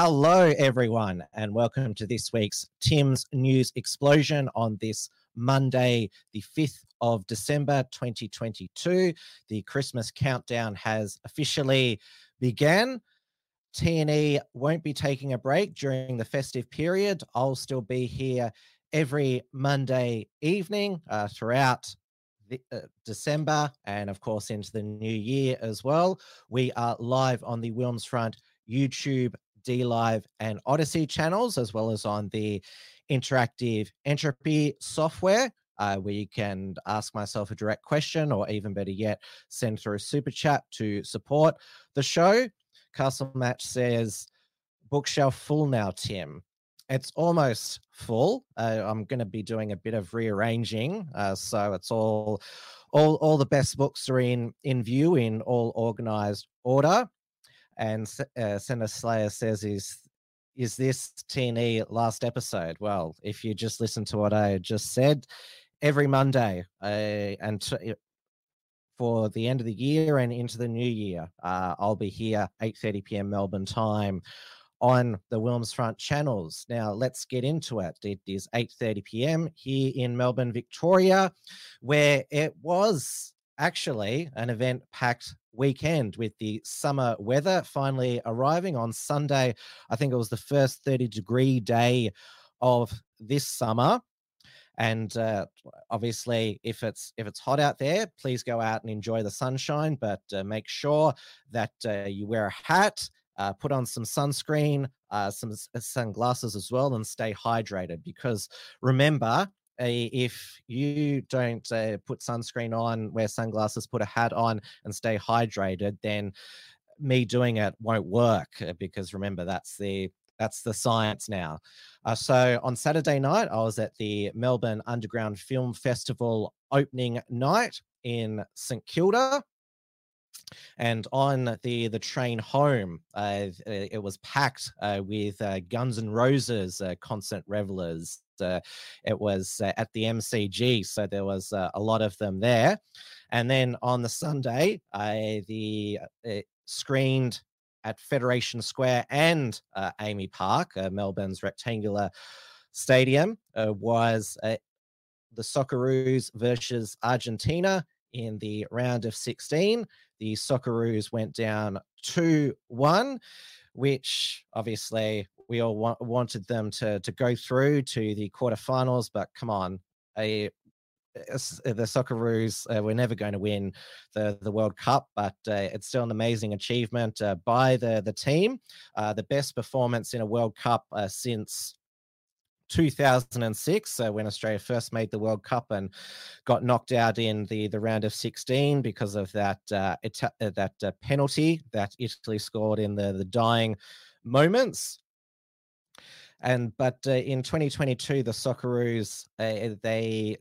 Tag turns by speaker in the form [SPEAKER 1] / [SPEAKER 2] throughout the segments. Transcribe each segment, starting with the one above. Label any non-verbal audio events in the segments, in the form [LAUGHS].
[SPEAKER 1] Hello, everyone, and welcome to this week's Tim's News Explosion on this Monday, the 5th of December 2022. The Christmas countdown has officially began. TNE won't be taking a break during the festive period. I'll still be here every Monday evening uh, throughout the, uh, December and, of course, into the new year as well. We are live on the Wilms Front YouTube, D Live, and Odyssey channels, as well as on the interactive entropy software. Uh, where you can ask myself a direct question, or even better yet, send through a super chat to support the show. Castle Match says, bookshelf full now, Tim. It's almost full. Uh, I'm going to be doing a bit of rearranging, uh, so it's all, all, all the best books are in in view in all organized order. And uh, Senator Slayer says, "Is is this TNE last episode?" Well, if you just listen to what I just said, every Monday uh, and t- for the end of the year and into the new year. Uh, I'll be here 8:30 p.m. Melbourne time on the Wilms Front channels. Now let's get into it. It is 8:30 p.m. here in Melbourne, Victoria, where it was actually an event packed weekend with the summer weather finally arriving on Sunday. I think it was the first 30 degree day of this summer and uh, obviously if it's if it's hot out there please go out and enjoy the sunshine but uh, make sure that uh, you wear a hat uh, put on some sunscreen uh, some s- sunglasses as well and stay hydrated because remember uh, if you don't uh, put sunscreen on wear sunglasses put a hat on and stay hydrated then me doing it won't work uh, because remember that's the that's the science now. Uh, so on Saturday night, I was at the Melbourne Underground Film Festival opening night in St Kilda. And on the the train home, uh, it was packed uh, with uh, Guns N' Roses concert revelers. Uh, it was uh, at the MCG, so there was uh, a lot of them there. And then on the Sunday, I the screened at Federation Square and uh, AAMI Park, uh, Melbourne's rectangular stadium, uh, was the Socceroos versus Argentina in the round of 16. The Socceroos went down 2 1, which obviously we all wa- wanted them to, to go through to the quarterfinals, but come on. A, s- the Socceroos uh, were never going to win the, the World Cup, but uh, it's still an amazing achievement uh, by the, the team. Uh, the best performance in a World Cup uh, since 2006 uh, when Australia first made the World Cup and got knocked out in the, the round of 16 because of that uh, uh, that uh, penalty that Italy scored in the, the dying moments. And but uh, in 2022, the Socceroos uh, they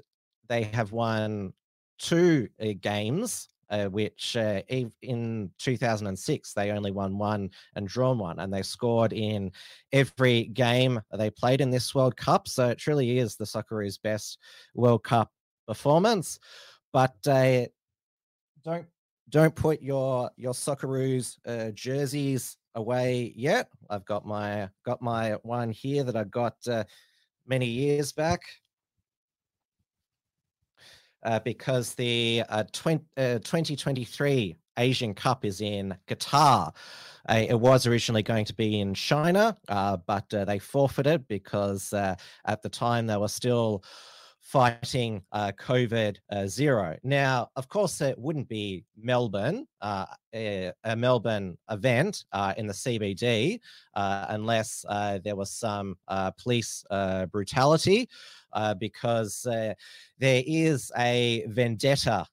[SPEAKER 1] they have won two uh, games, uh, which uh, in 2006 they only won one and drawn one, and they scored in every game they played in this World Cup. So it truly is the Socceroos' best World Cup performance. But uh, don't don't put your your Socceroos jerseys away yet. I've got my got my one here that I got uh, many years back uh, because the uh, 20, uh, 2023 Asian Cup is in Qatar. Uh, it was originally going to be in China, uh, but uh, they forfeited because uh, at the time they were still fighting uh, COVID uh, zero. Now, of course, it wouldn't be Melbourne, uh, a, a, Melbourne event uh, in the CBD, uh, unless uh, there was some police brutality, because there is a vendetta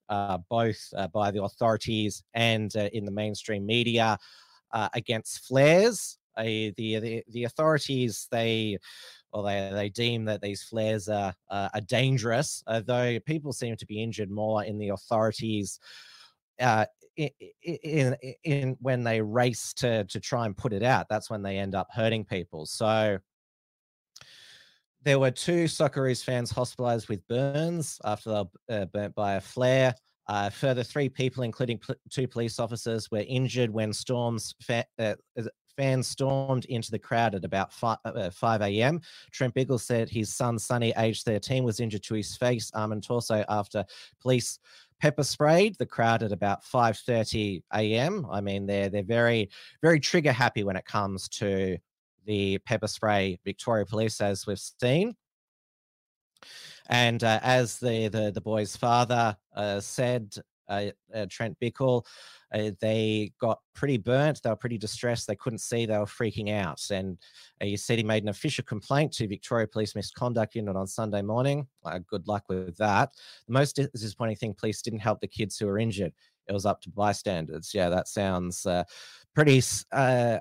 [SPEAKER 1] both by the authorities and in the mainstream media against flares. the, the the authorities they or they, they deem that these flares are, uh, are dangerous, though people seem to be injured more in the authorities. Uh, in, in, in when they race to to try and put it out, that's when they end up hurting people. So there were two Socceroos fans hospitalized with burns after they were uh, burnt by a flare. Uh, further, three people, including pl- two police officers, were injured when storms fa- uh, fans stormed into the crowd at about 5, uh, 5 a.m. Trent Bickle said his son, Sonny, aged 13, was injured to his face, arm, and torso after police pepper sprayed the crowd at about 5:30 a.m. I mean, they're they're very very trigger happy when it comes to the pepper spray. Victoria Police, as we've seen. And uh, as the, the the boy's father uh, said, uh, uh Trent Bickle, uh, they got pretty burnt. They were pretty distressed. They couldn't see. They were freaking out. And uh, he said he made an official complaint to Victoria Police Misconduct Unit on Sunday morning. Uh, good luck with that. The most disappointing thing, police didn't help the kids who were injured. It was up to bystanders. Yeah, that sounds uh, pretty uh,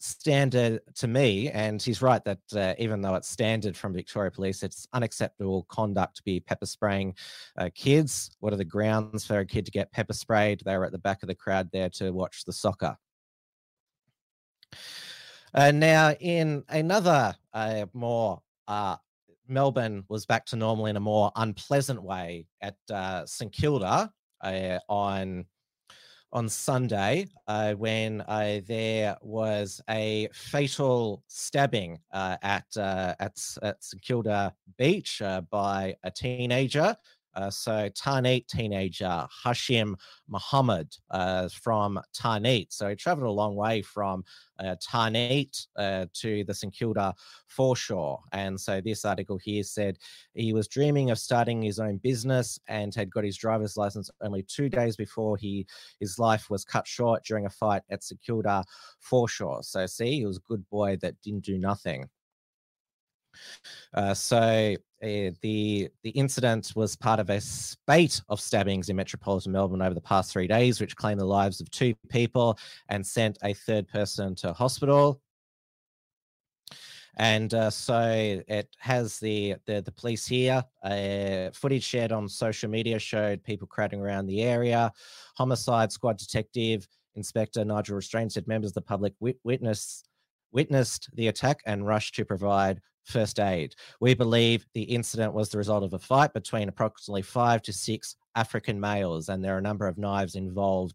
[SPEAKER 1] standard to me, and he's right that uh, even though it's standard from Victoria Police, it's unacceptable conduct to be pepper spraying uh, kids. What are the grounds for a kid to get pepper sprayed? They were at the back of the crowd there to watch the soccer. Uh, now, in another uh, more uh, Melbourne was back to normal in a more unpleasant way at uh, St Kilda on on Sunday uh, when uh, there was a fatal stabbing uh, at, uh, at at St Kilda Beach uh, by a teenager. Uh, so Tarneit teenager Hashim Muhammad uh, from Tarneit. So he traveled a long way from uh, uh, to the St Kilda foreshore. And so this article here said he was dreaming of starting his own business and had got his driver's license only two days before he his life was cut short during a fight at St Kilda foreshore. So see, he was a good boy that didn't do nothing. Uh, so uh, the the incident was part of a spate of stabbings in metropolitan Melbourne over the past three days, which claimed the lives of two people and sent a third person to hospital. And uh, so it has the the, the police here. Uh, footage shared on social media showed people crowding around the area. Homicide squad detective Inspector Nigel Lestrange said members of the public wit- witnessed witnessed the attack and rushed to provide first aid. We believe the incident was the result of a fight between approximately five to six African males, and there are a number of knives involved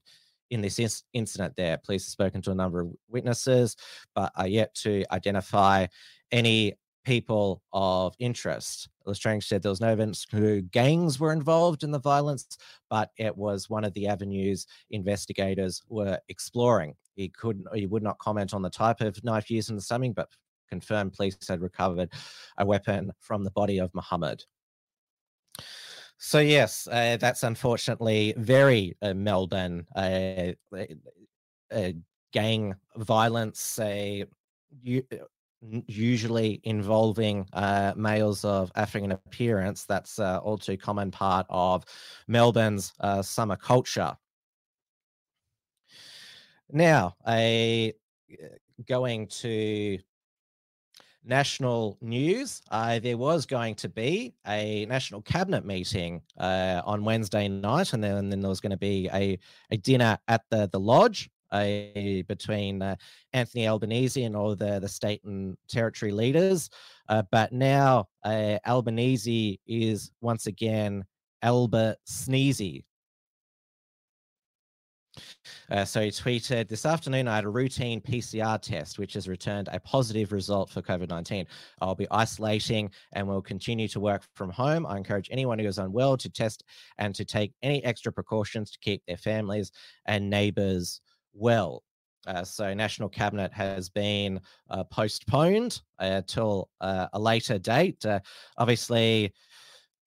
[SPEAKER 1] in this incident there. Police have spoken to a number of witnesses, but are yet to identify any people of interest. Lestrange said there was no evidence who gangs were involved in the violence, but it was one of the avenues investigators were exploring. He couldn't, he would not comment on the type of knife used in the stabbing, but confirmed police had recovered a weapon from the body of Muhammad. So yes, uh, that's unfortunately very uh, Melbourne uh, uh gang violence, usually involving uh, males of African appearance. That's uh, all too common part of Melbourne's summer culture. Now, going to national news, uh, there was going to be a national cabinet meeting uh, on Wednesday night, and then, and then there was going to be a, a dinner at the the lodge uh, between Anthony Albanese and all the the state and territory leaders. Uh, but now uh, Albanese is once again Alba Sneezy, uh, so he tweeted, This afternoon, I had a routine PCR test, which has returned a positive result for COVID 19. I'll be isolating and will continue to work from home. I encourage anyone who is unwell to test and to take any extra precautions to keep their families and neighbors well. Uh, so national cabinet has been uh, postponed uh, till uh, a later date. Uh, obviously,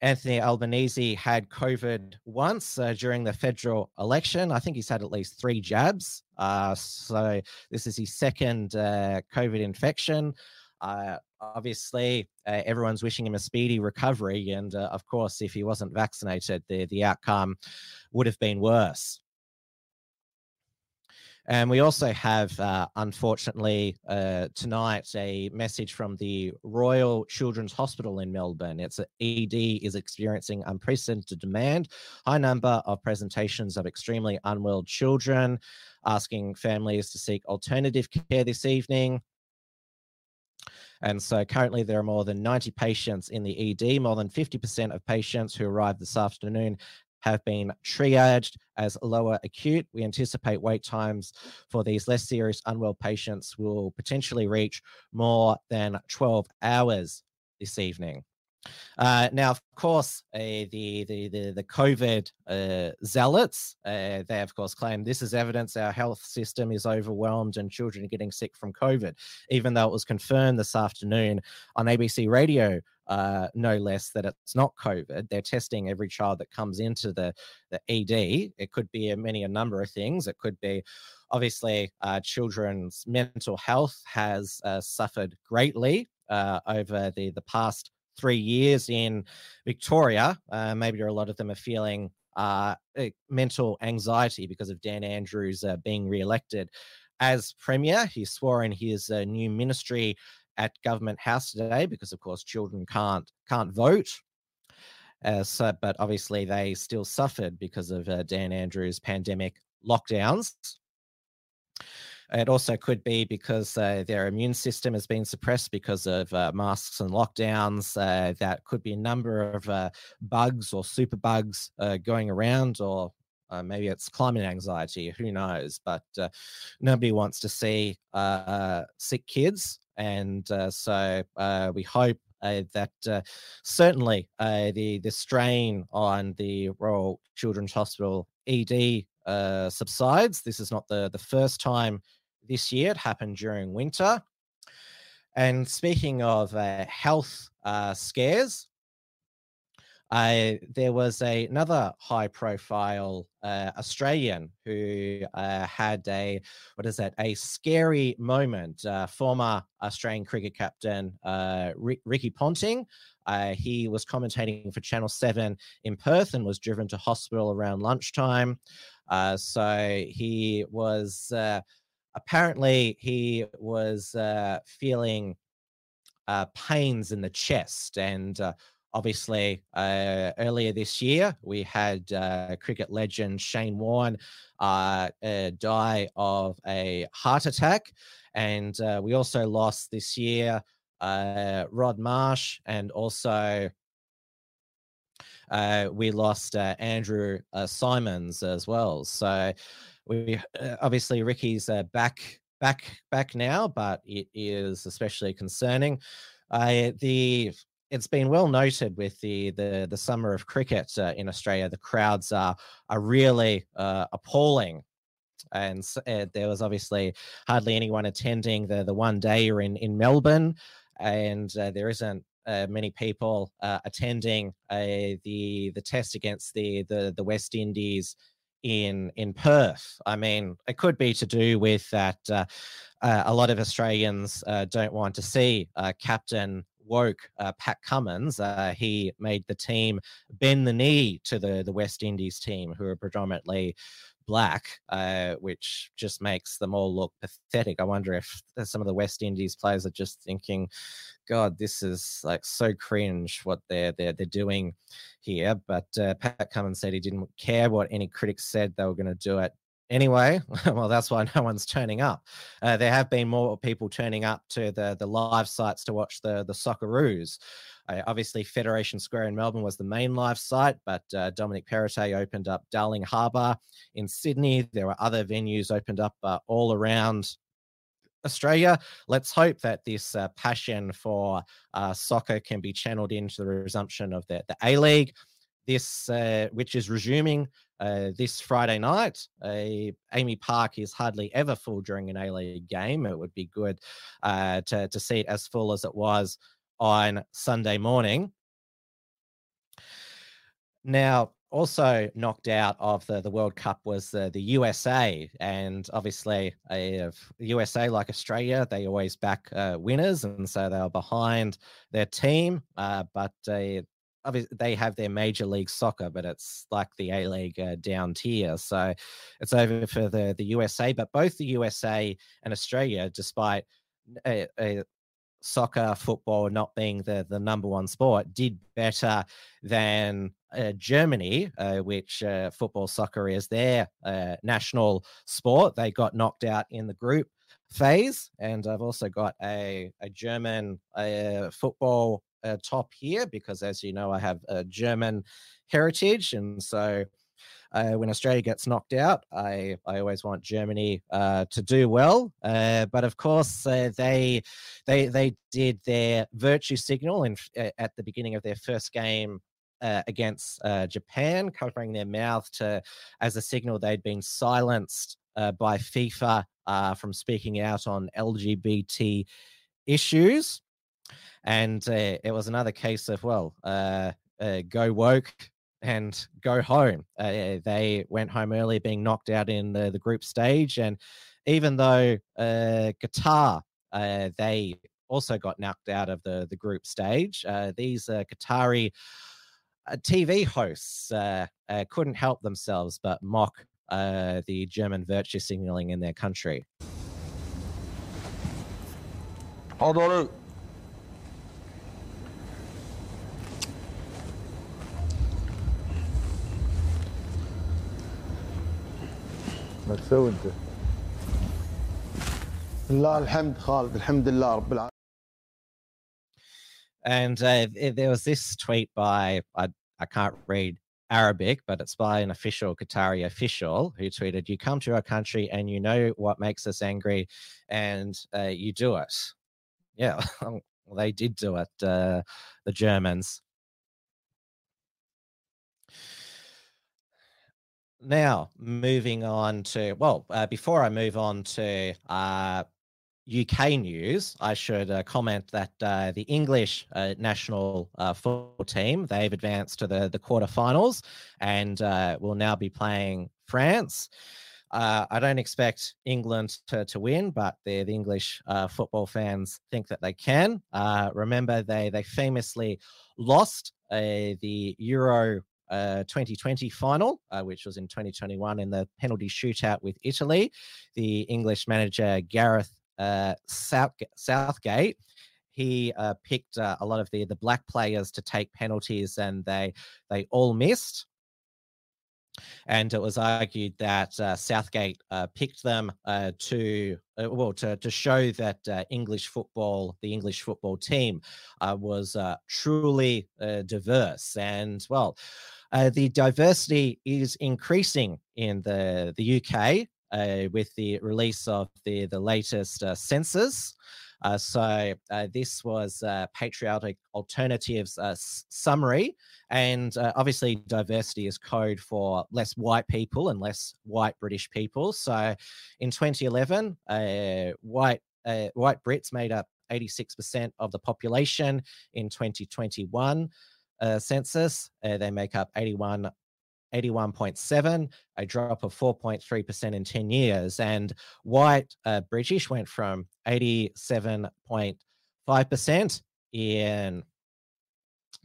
[SPEAKER 1] Anthony Albanese had COVID once uh, during the federal election. I think he's had at least three jabs. Uh, so this is his second uh, COVID infection. Uh, obviously, uh, everyone's wishing him a speedy recovery. And uh, of course, if he wasn't vaccinated, the, the outcome would have been worse. And we also have, uh, unfortunately, uh, tonight a message from the Royal Children's Hospital in Melbourne. Its ED is experiencing unprecedented demand, high number of presentations of extremely unwell children, asking families to seek alternative care this evening. And so currently there are more than 90 patients in the ED. More than 50% of patients who arrived this afternoon have been triaged as lower acute. We anticipate wait times for these less serious unwell patients will potentially reach more than 12 hours this evening. Uh, now, of course, uh, the, the, the the COVID uh, zealots uh, they of course claim this is evidence our health system is overwhelmed and children are getting sick from COVID, even though it was confirmed this afternoon on ABC Radio uh, no less that it's not COVID. They're testing every child that comes into the, the ED. It could be a, many a number of things. It could be obviously uh, children's mental health has suffered greatly over the, the past three years in Victoria. Uh, maybe a lot of them are feeling uh, mental anxiety because of Dan Andrews being re-elected as premier. He swore in his new ministry at Government House today because, of course, children can't can't vote. Uh, so, but obviously, they still suffered because of uh, Dan Andrews' pandemic lockdowns. It also could be because uh, their immune system has been suppressed because of uh, masks and lockdowns. Uh, that could be a number of uh, bugs or super bugs uh, going around, or uh, maybe it's climate anxiety. Who knows? But nobody wants to see sick kids and so we hope uh, that uh, certainly uh, the the strain on the Royal Children's Hospital ED subsides. This is not the the first time this year; it happened during winter. And speaking of health scares, uh, there was a, another high profile uh, Australian who uh, had a, what is that, a scary moment. Uh, former Australian cricket captain uh, Rick, Ricky Ponting. Uh, he was commentating for Channel 7 in Perth and was driven to hospital around lunchtime. so he was apparently he was feeling pains in the chest and Obviously, uh, earlier this year, we had uh, cricket legend Shane Warne uh, uh die of a heart attack. And uh, we also lost this year uh, Rod Marsh and also we lost Andrew Symonds as well. So we obviously Ricky's back back back now, but it is especially concerning. Uh, the it's been well noted with the the the summer of cricket uh, in Australia. The crowds are are really uh, appalling, and uh, there was obviously hardly anyone attending the the one day in in Melbourne, and uh, there isn't. Uh, many people uh, attending the the test against the, the the West Indies in in Perth. I mean, it could be to do with that. Uh, a lot of Australians uh, don't want to see uh, Captain woke uh, Pat Cummins. Uh, he made the team bend the knee to the, the West Indies team, who are predominantly black, uh, which just makes them all look pathetic. I wonder if some of the West Indies players are just thinking, God, this is like so cringe what they're they're, they're doing here. But uh, Pat Cummins said he didn't care what any critics said; they were going to do it anyway, [LAUGHS] well, that's why no one's turning up. Uh, there have been more people turning up to the the live sites to watch the the Socceroos. Uh, obviously, Federation Square in Melbourne was the main live site, but uh, Dominic Perrottet opened up Darling Harbour in Sydney. There were other venues opened up uh, all around Australia. Let's hope that this uh, passion for uh, soccer can be channeled into the resumption of the, the A League this, uh, which is resuming uh, this Friday night. Uh, AAMI Park is hardly ever full during an A League game. It would be good uh, to, to see it as full as it was on Sunday morning. Now, also knocked out of the, the World Cup was the, the USA. And obviously, uh, USA, like Australia, they always back uh, winners. And so they were behind their team. Uh, but uh, obviously, they have their major league soccer, but it's like the A League uh, down tier. So it's over for the, the USA. But both the USA and Australia, despite uh, soccer, football not being the, the number one sport, did better than uh, Germany, uh, which uh, football soccer is their uh, national sport. They got knocked out in the group phase. And I've also got a, a German uh, football uh, top here because, as you know, I have a German heritage. And so uh, when Australia gets knocked out, I, I always want Germany uh, to do well. Uh, but of course, uh, they they they did their virtue signal in, uh, at the beginning of their first game uh, against Japan, covering their mouth to as a signal they'd been silenced by FIFA from speaking out on LGBT issues. And it was another case of well, go woke and go home. Uh, they went home early, being knocked out in the, the group stage. And even though uh, Qatar, uh, they also got knocked out of the, the group stage, uh, these uh, Qatari uh, TV hosts couldn't help themselves but mock the German virtue signaling in their country. Hold on.
[SPEAKER 2] ما تسوي انت لله الحمد خالد الحمد لله رب العالمين
[SPEAKER 1] And uh, there was this tweet by, I, I can't read Arabic, but it's by an official, Qatari official, who tweeted, You come to our country and you know what makes us angry, and uh, you do it. Yeah, [LAUGHS] well, they did do it, uh, the Germans. Now moving on to well uh, before i move on to uh, uk news i should uh, comment that uh, the english uh, national uh, football team they've advanced to the, the quarterfinals and will now be playing france I don't expect England to, to win, but the, the English football fans think that they can. remember, they they famously lost the Euro 2020 uh, final, uh, which was in 2021 in the penalty shootout with Italy. The English manager Gareth uh, South, Southgate he uh, picked uh, a lot of the the black players to take penalties, and they they all missed. And it was argued that Southgate picked them to well to to show that English football, the English football team, was truly diverse. And well, uh, the diversity is increasing in the, the UK uh, with the release of the, the latest uh, census. Uh, so uh, this was Patriotic Alternatives summary, and obviously diversity is code for less white people and less white British people. So in 2011, white white Brits made up 86% of the population. In 2021, uh, census. Uh, they make up 81 81.7, a drop of 4.3% in 10 years. And white uh, British went from 87.5% in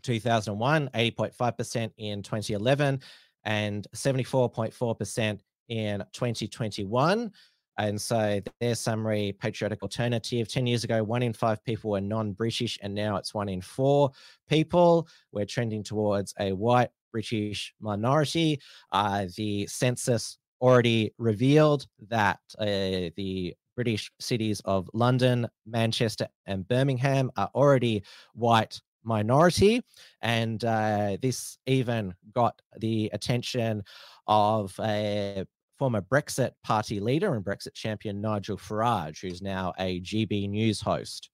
[SPEAKER 1] 2001, 80.5% in 2011, and 74.4% in 2021. And so their summary patriotic alternative 10 years ago, one in five people were non British, and now it's one in four people. We're trending towards a white British minority. Uh, the census already revealed that uh, the British cities of London, Manchester, and Birmingham are already white minority. And uh, this even got the attention of a former Brexit Party leader and Brexit champion Nigel Farage, who's now a GB News host.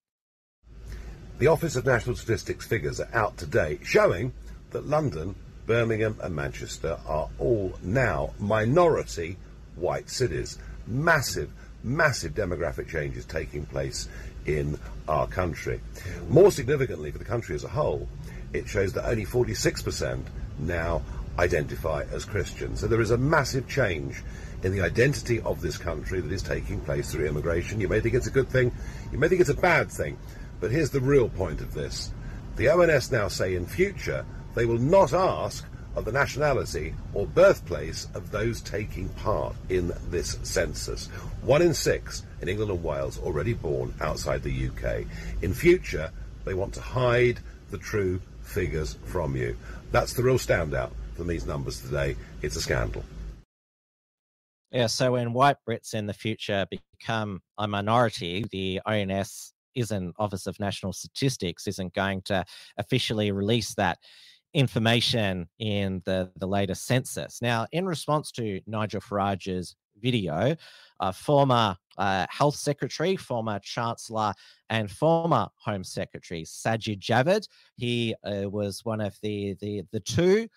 [SPEAKER 3] The Office of National Statistics figures are out today showing that London, Birmingham, and Manchester are all now minority white cities. Massive, massive demographic changes taking place in our country. More significantly for the country as a whole, it shows that only 46% now identify as Christian. So there is a massive change in the identity of this country that is taking place through immigration. You may think it's a good thing, you may think it's a bad thing, but here's the real point of this. The ONS now say in future they will not ask of the nationality or birthplace of those taking part in this census. One in six in England and Wales already born outside the UK. In future, they want to hide the true figures from you. That's the real standout from these numbers today. It's a scandal.
[SPEAKER 1] Yeah, so when white Brits in the future become a minority, the ONS isn't Office of National Statistics isn't going to officially release that information in the, the latest census. Now, in response to Nigel Farage's video, former uh, Health Secretary, former Chancellor, and former Home Secretary Sajid Javid, he uh, was one of the the the two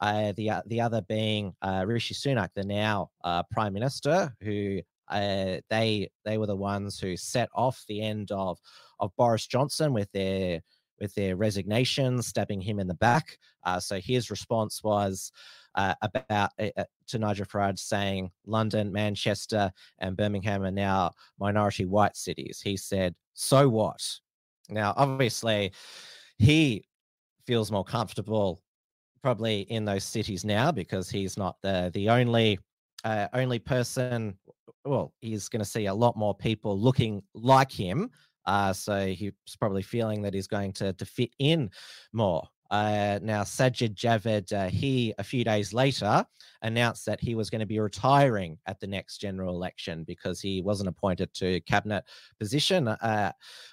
[SPEAKER 1] uh, the uh, the other being uh, Rishi Sunak, the now uh, Prime Minister, who uh, they they were the ones who set off the end of of Boris Johnson with their with their resignation, stabbing him in the back. Uh, so his response was about to Nigel Farage saying London, Manchester, and Birmingham are now minority white cities. He said, "So what?" Now, obviously, he feels more comfortable probably in those cities now because he's not the the only uh, only person. Well, he's going to see a lot more people looking like him. Uh, so he's probably feeling that he's going to to fit in more. Uh, now, Sajid Javid, uh, he a few days later announced that he was going to be retiring at the next general election because he wasn't appointed to cabinet position uh,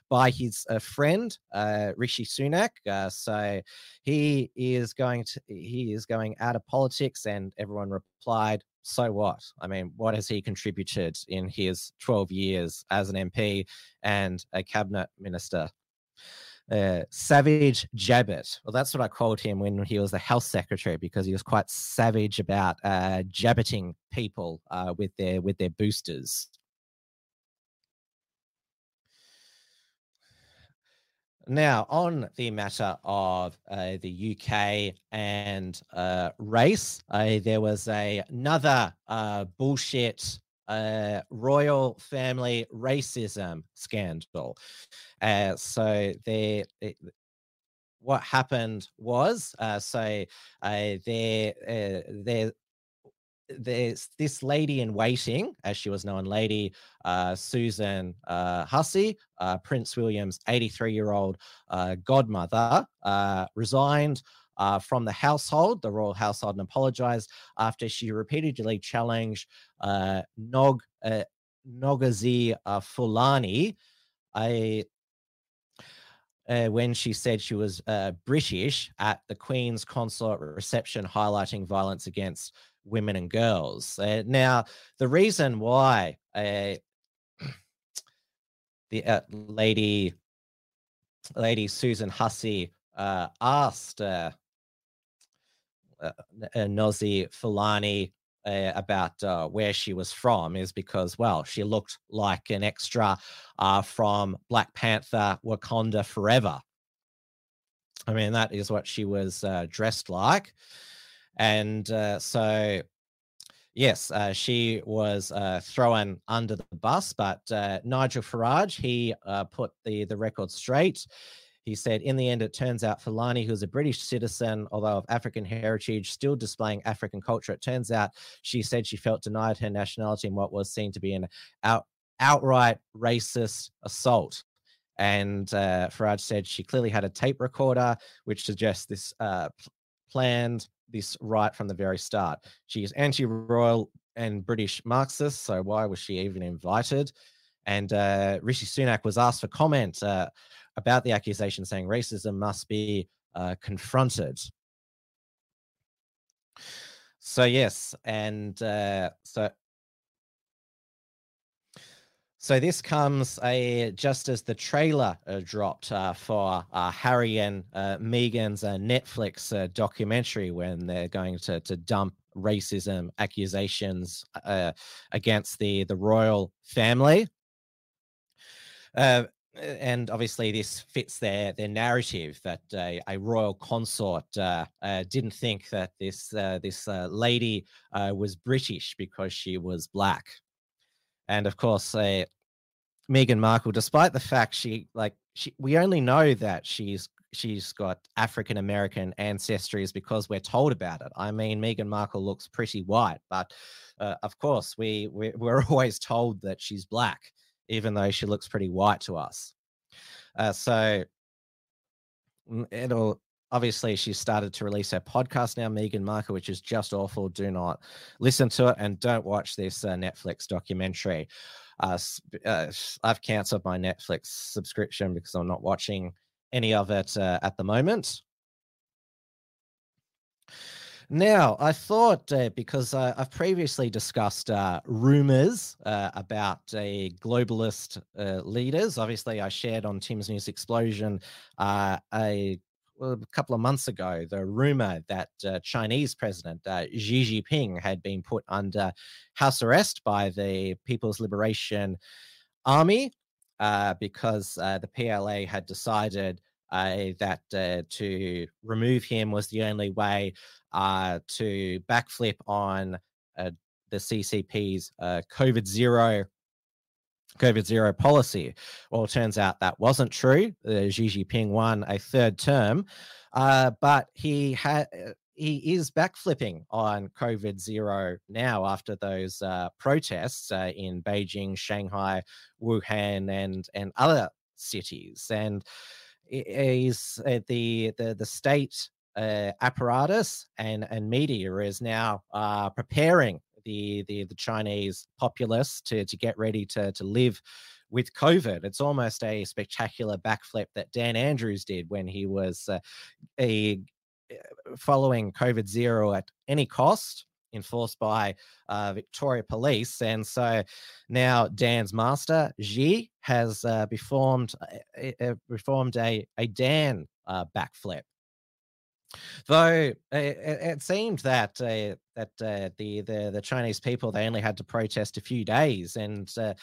[SPEAKER 1] by his uh, friend uh, Rishi Sunak. Uh, so he is going to he is going out of politics, and everyone replied, "So what? I mean, what has he contributed in his 12 years as an MP and a cabinet minister?" Uh, Savage Jabbit. Well, that's what I called him when he was the health secretary because he was quite savage about uh, people uh, with their with their boosters. Now, on the matter of uh, the UK and uh, race, uh, there was a, another uh, bullshit uh, royal family racism scandal. Uh, so there, what happened was, uh, so uh, there, uh, there, there's this lady in waiting, as she was known, Lady uh, Susan uh, Hussey, uh, Prince William's 83 year old uh, godmother, resigned uh, from the household, the royal household, and apologized after she repeatedly challenged uh, Nog uh, Nogazi uh, Fulani, a, uh, when she said she was uh, British at the Queen's consulate reception, highlighting violence against women and girls. Uh, now, the reason why uh, [CLEARS THROAT] the uh, lady, lady Susan Hussey asked uh, uh, Nozi Fulani uh, about uh, where she was from is because, well, she looked like an extra uh, from Black Panther Wakanda Forever. I mean, that is what she was uh, dressed like. And uh, so, yes, uh, she was thrown under the bus, but Nigel Farage, he put the, the record straight. He said, in the end, it turns out Fulani, who's a British citizen, although of African heritage, still displaying African culture. It turns out she said she felt denied her nationality in what was seen to be an out, outright racist assault. And uh, Farage said she clearly had a tape recorder, which suggests this uh, planned this right from the very start. She is anti royal and British Marxist, so why was she even invited? And uh, Rishi Sunak was asked for comment. Uh, about the accusation saying racism must be uh, confronted. So yes, and uh, so so this comes a just as the trailer uh, dropped uh, for uh, Harry and uh, Meghan's uh, Netflix uh, documentary when they're going to to dump racism accusations against the the royal family. And obviously this fits their their narrative that uh, a royal consort uh, uh, didn't think that this uh, this uh, lady uh, was British because she was black, and of course, Meghan Markle, despite the fact she like she, we only know that she's she's got African American ancestry is because we're told about it. I mean, Meghan Markle looks pretty white, but of course, we, we we're [LAUGHS] always told that she's black even though she looks pretty white to us. Uh, so it'll obviously she started to release her podcast now, Megan Marker, which is just awful. Do not listen to it and don't watch this uh, Netflix documentary. Uh, uh, I've cancelled my Netflix subscription because I'm not watching any of it uh, at the moment. Now, I thought uh, because uh, I've previously discussed uh, rumors uh, about globalist uh, leaders. Obviously, I shared on Tim's News Explosion a, a, couple of months ago the rumor that Chinese President Xi Jinping had been put under house arrest by the People's Liberation Army because the PLA had decided uh, that uh, to remove him was the only way uh, to backflip on uh, the CCP's uh, COVID zero COVID zero policy. Well, it turns out that wasn't true. Xi Jinping won a third term, uh, but he had he is backflipping on COVID zero now after those uh, protests uh, in Beijing, Shanghai, Wuhan, and and other cities. And is uh, the the the state uh, apparatus and and media is now uh, preparing the, the the Chinese populace to to get ready to to live with COVID. It's almost a spectacular backflip that Dan Andrews did when he was uh, a uh, following COVID zero at any cost enforced by uh, Victoria Police. And so now Dan's master, Xi, has uh, performed, uh, performed a, a Dan uh, backflip. Though it, it, seemed that that uh, the, the the Chinese people they only had to protest a few days, and uh,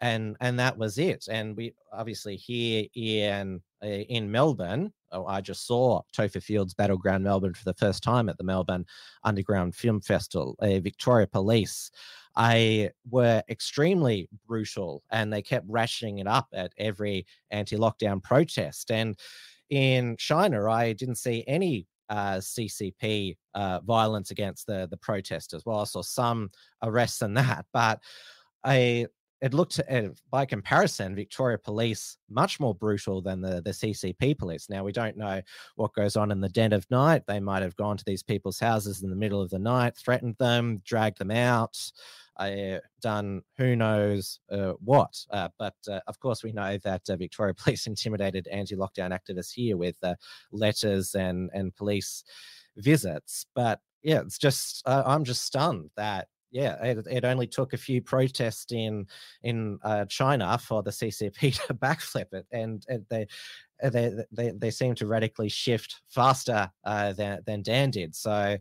[SPEAKER 1] and and that was it. And we obviously here in in Melbourne, oh, I just saw Topher Fields Battleground Melbourne for the first time at the Melbourne Underground Film Festival. Victoria Police, I were extremely brutal, and they kept rationing it up at every anti-lockdown protest. And in China, I didn't see any uh, CCP uh, violence against the the protesters. Well, I saw some arrests and that, but I it looked uh, by comparison victoria police much more brutal than the, the ccp police. Now we don't know what goes on in the dead of night. They might have gone to these people's houses in the middle of the night threatened them dragged them out uh, done who knows uh, what. Uh, but uh, of course we know that uh, victoria [LAUGHS] police intimidated anti-lockdown activists here with letters and and police visits. But yeah it's just i'm just stunned that yeah, it, it, only took a few protests in in uh, China for the CCP [LAUGHS] to backflip it, and, and they, uh, they they they seem to radically shift faster uh, than than Dan did. So,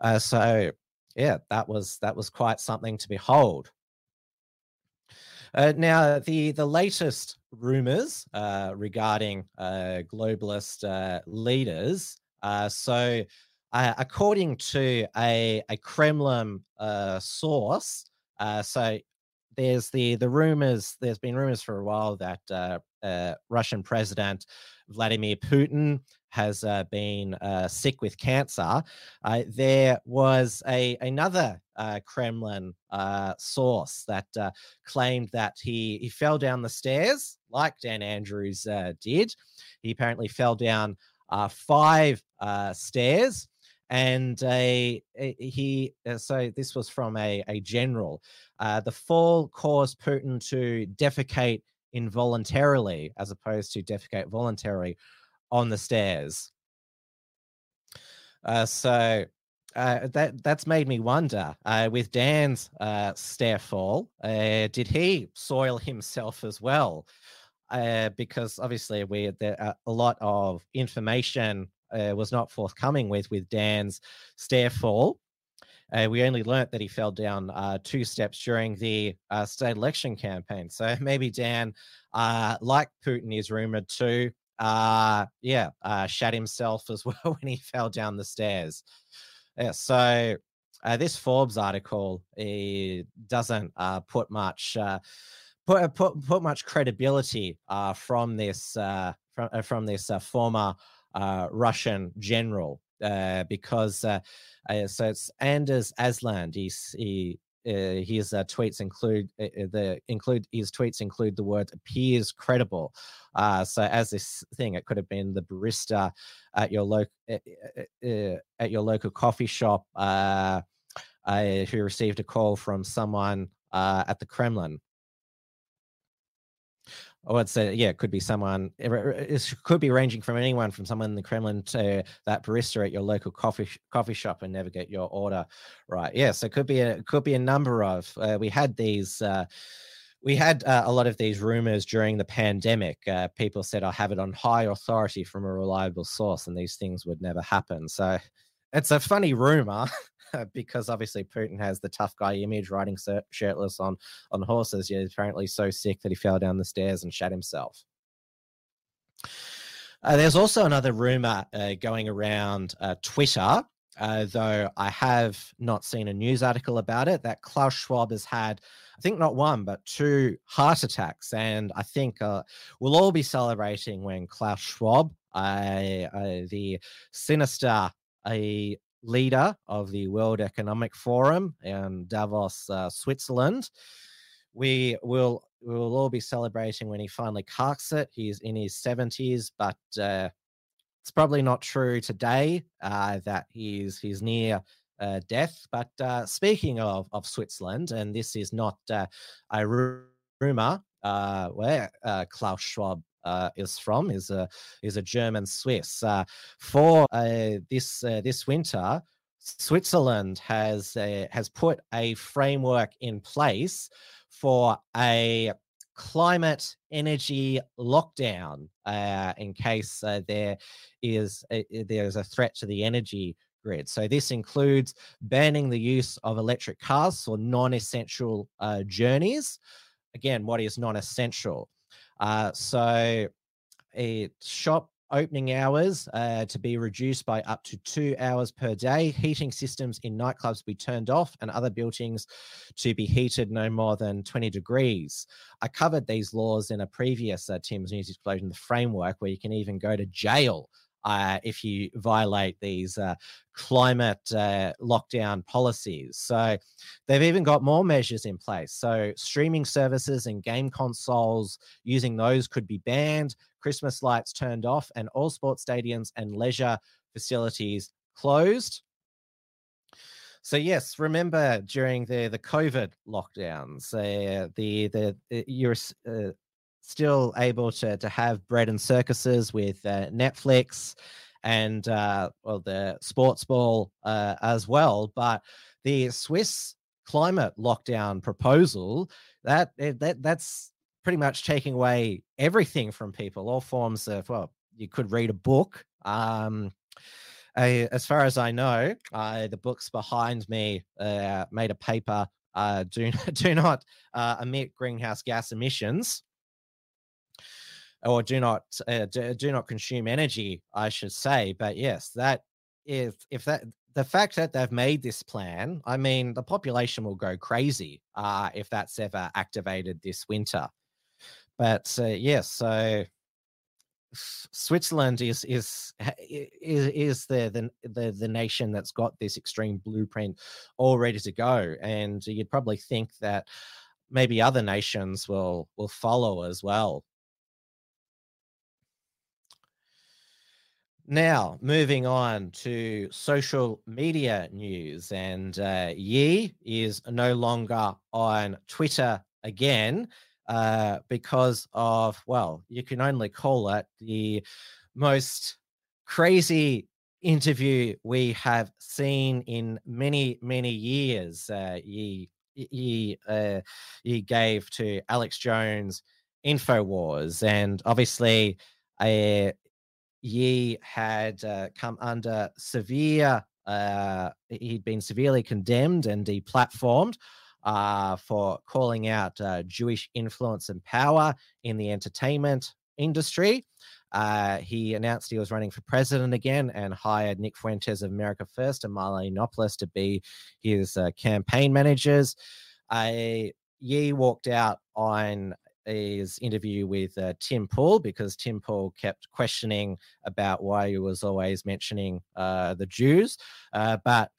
[SPEAKER 1] uh, so yeah, that was that was quite something to behold. Uh, now, the the latest rumors uh, regarding globalist leaders. So, uh, according to a, a Kremlin uh, source, uh, so there's the the rumors. There's been rumors for a while that uh, uh, Russian President Vladimir Putin has been sick with cancer. there was a another Kremlin source that claimed that he he fell down the stairs like Dan Andrews did. He apparently fell down five stairs and a, a he uh, so this was from a, a general uh, the fall caused putin to defecate involuntarily as opposed to defecate voluntarily on the stairs uh, so uh, that that's made me wonder uh, with Dan's uh, stair fall, did he soil himself as well? Because obviously we there are a lot of information uh, was not forthcoming with with Dan's stair fall. Uh, we only learnt that he fell down uh, two steps during the uh, state election campaign. So [LAUGHS] maybe Dan, uh, like Putin is rumored to, uh, yeah, shat himself as [LAUGHS] well when he fell down the stairs. Yeah, so this Forbes article doesn't put much put, put put much credibility from this from from this former Russian general uh, because uh, uh, so it's Anders Åslund. He's he. Uh, his uh, tweets include uh, uh, the include his tweets include the word appears credible. Uh, so as this thing, it could have been the barista at your local uh, at your local coffee shop uh, uh, who received a call from someone uh, at the Kremlin. I would say, yeah, it could be someone. It could be ranging from anyone from someone in the Kremlin to that barista at your local coffee coffee shop and never get your order right. Yeah, so it could be a could be a number of. Uh, we had these. Uh, we had uh, a lot of these rumors during the pandemic. Uh, people said, "I have it on high authority from a reliable source," and these things would never happen. So, it's a funny rumor [LAUGHS] [LAUGHS] because obviously Putin has the tough guy image, riding shirtless on on horses. He's apparently so sick that he fell down the stairs and shat himself. Uh, there's also another rumor uh, going around uh, Twitter, uh, though I have not seen a news article about it, that Klaus Schwab has had, I think not one, but two heart attacks. And I think uh, we'll all be celebrating when Klaus Schwab, uh, the sinister a leader of the World Economic Forum in Davos, uh, Switzerland. We will we will all be celebrating when he finally carks it. He's in his seventies, but uh, it's probably not true today uh, that he's he's near uh, death. But uh, speaking of of Switzerland, and this is not uh, a rumor uh, where uh, Klaus Schwab is from is a is a German Swiss. Uh, for uh, this uh, this winter, Switzerland has uh, has put a framework in place for a climate energy lockdown uh, in case there is a, there is a threat to the energy grid. So this includes banning the use of electric cars for non-essential journeys. Again, what is non-essential? Uh, so a shop opening hours uh, to be reduced by up to two hours per day. Heating systems in nightclubs be turned off, and other buildings to be heated no more than 20 degrees. I covered these laws in a previous uh, Tim's News Explosion, the framework, where you can even go to jail uh, if you violate these uh, climate uh, lockdown policies. So they've even got more measures in place. So streaming services and game consoles using those could be banned, Christmas lights turned off, and all sports stadiums and leisure facilities closed. So yes, remember during the the COVID lockdowns, uh, the the, the you're uh, still able to to have bread and circuses with uh, Netflix and uh, well the sports ball uh, as well. But the Swiss climate lockdown proposal that eh, that that's pretty much taking away everything from people, all forms of well, you could read a book. Um, as far as I know, uh, the books behind me uh, made a paper. Uh, do [LAUGHS] do not uh, emit greenhouse gas emissions or do not uh, do, not consume energy, I should say. But yes, that if if that the fact that they've made this plan, I mean, the population will go crazy uh, if that's ever activated this winter. But uh, yes, so Switzerland is is is is the, the the the nation that's got this extreme blueprint all ready to go, and you'd probably think that maybe other nations will will follow as well. Now, moving on to social media news, and uh, Ye is no longer on Twitter again uh, because of, well, you can only call it the most crazy interview we have seen in many, many years. Uh, Ye, Ye, uh, Ye gave to Alex Jones InfoWars, and obviously, uh, Ye had uh, come under severe uh, he'd been severely condemned and deplatformed uh, for calling out uh, Jewish influence and power in the entertainment industry. Uh, he announced he was running for president again and hired Nick Fuentes of America First and Marlene Yiannopoulos to be his uh, campaign managers. Uh, Ye walked out on his interview with uh, Tim Pool because Tim Pool kept questioning about why he was always mentioning uh, the Jews. Uh, but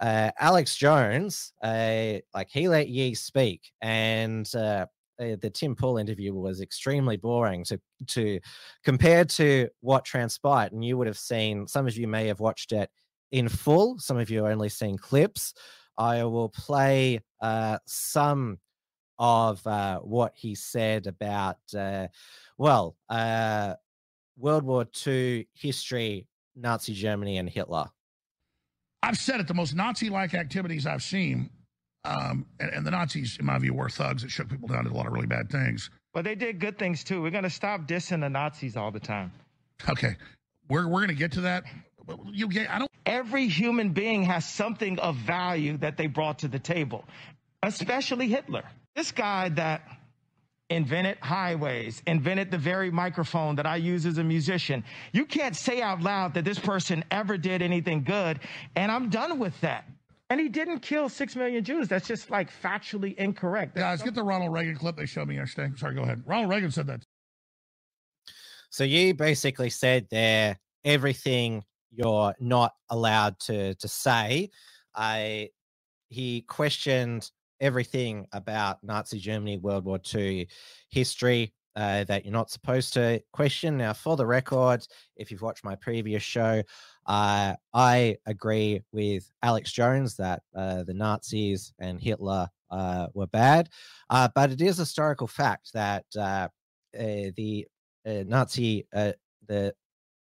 [SPEAKER 1] uh, Alex Jones, uh, like he let Ye speak, and uh, the Tim Pool interview was extremely boring to to compared to what transpired. And you would have seen some of you may have watched it in full. Some of you only seen clips. I will play some of uh, what he said about, uh, well, uh, World War II history, Nazi Germany, and Hitler.
[SPEAKER 4] I've said it, the most Nazi like activities I've seen, um, and, and, the Nazis, in my view, were thugs that shook people down, did a lot of really bad things.
[SPEAKER 5] But they did good things too. We're going to stop dissing the Nazis all the time.
[SPEAKER 4] Okay. We're, we're going to get to that. You get, I don't.
[SPEAKER 5] Every human being has something of value that they brought to the table, especially Hitler. This guy that invented highways, invented the very microphone that I use as a musician. You can't say out loud that this person ever did anything good, and I'm done with that. And he didn't kill six million Jews. That's just like factually incorrect.
[SPEAKER 4] Guys, get the Ronald Reagan clip they showed me yesterday. Sorry, go ahead. Ronald Reagan said that.
[SPEAKER 1] So you basically said there everything you're not allowed to to say. I he questioned everything about Nazi Germany, World War II history uh, that you're not supposed to question. Now, for the record, if you've watched my previous show, uh, I agree with Alex Jones that uh, the Nazis and Hitler uh, were bad, uh, but it is a historical fact that uh, the Nazi the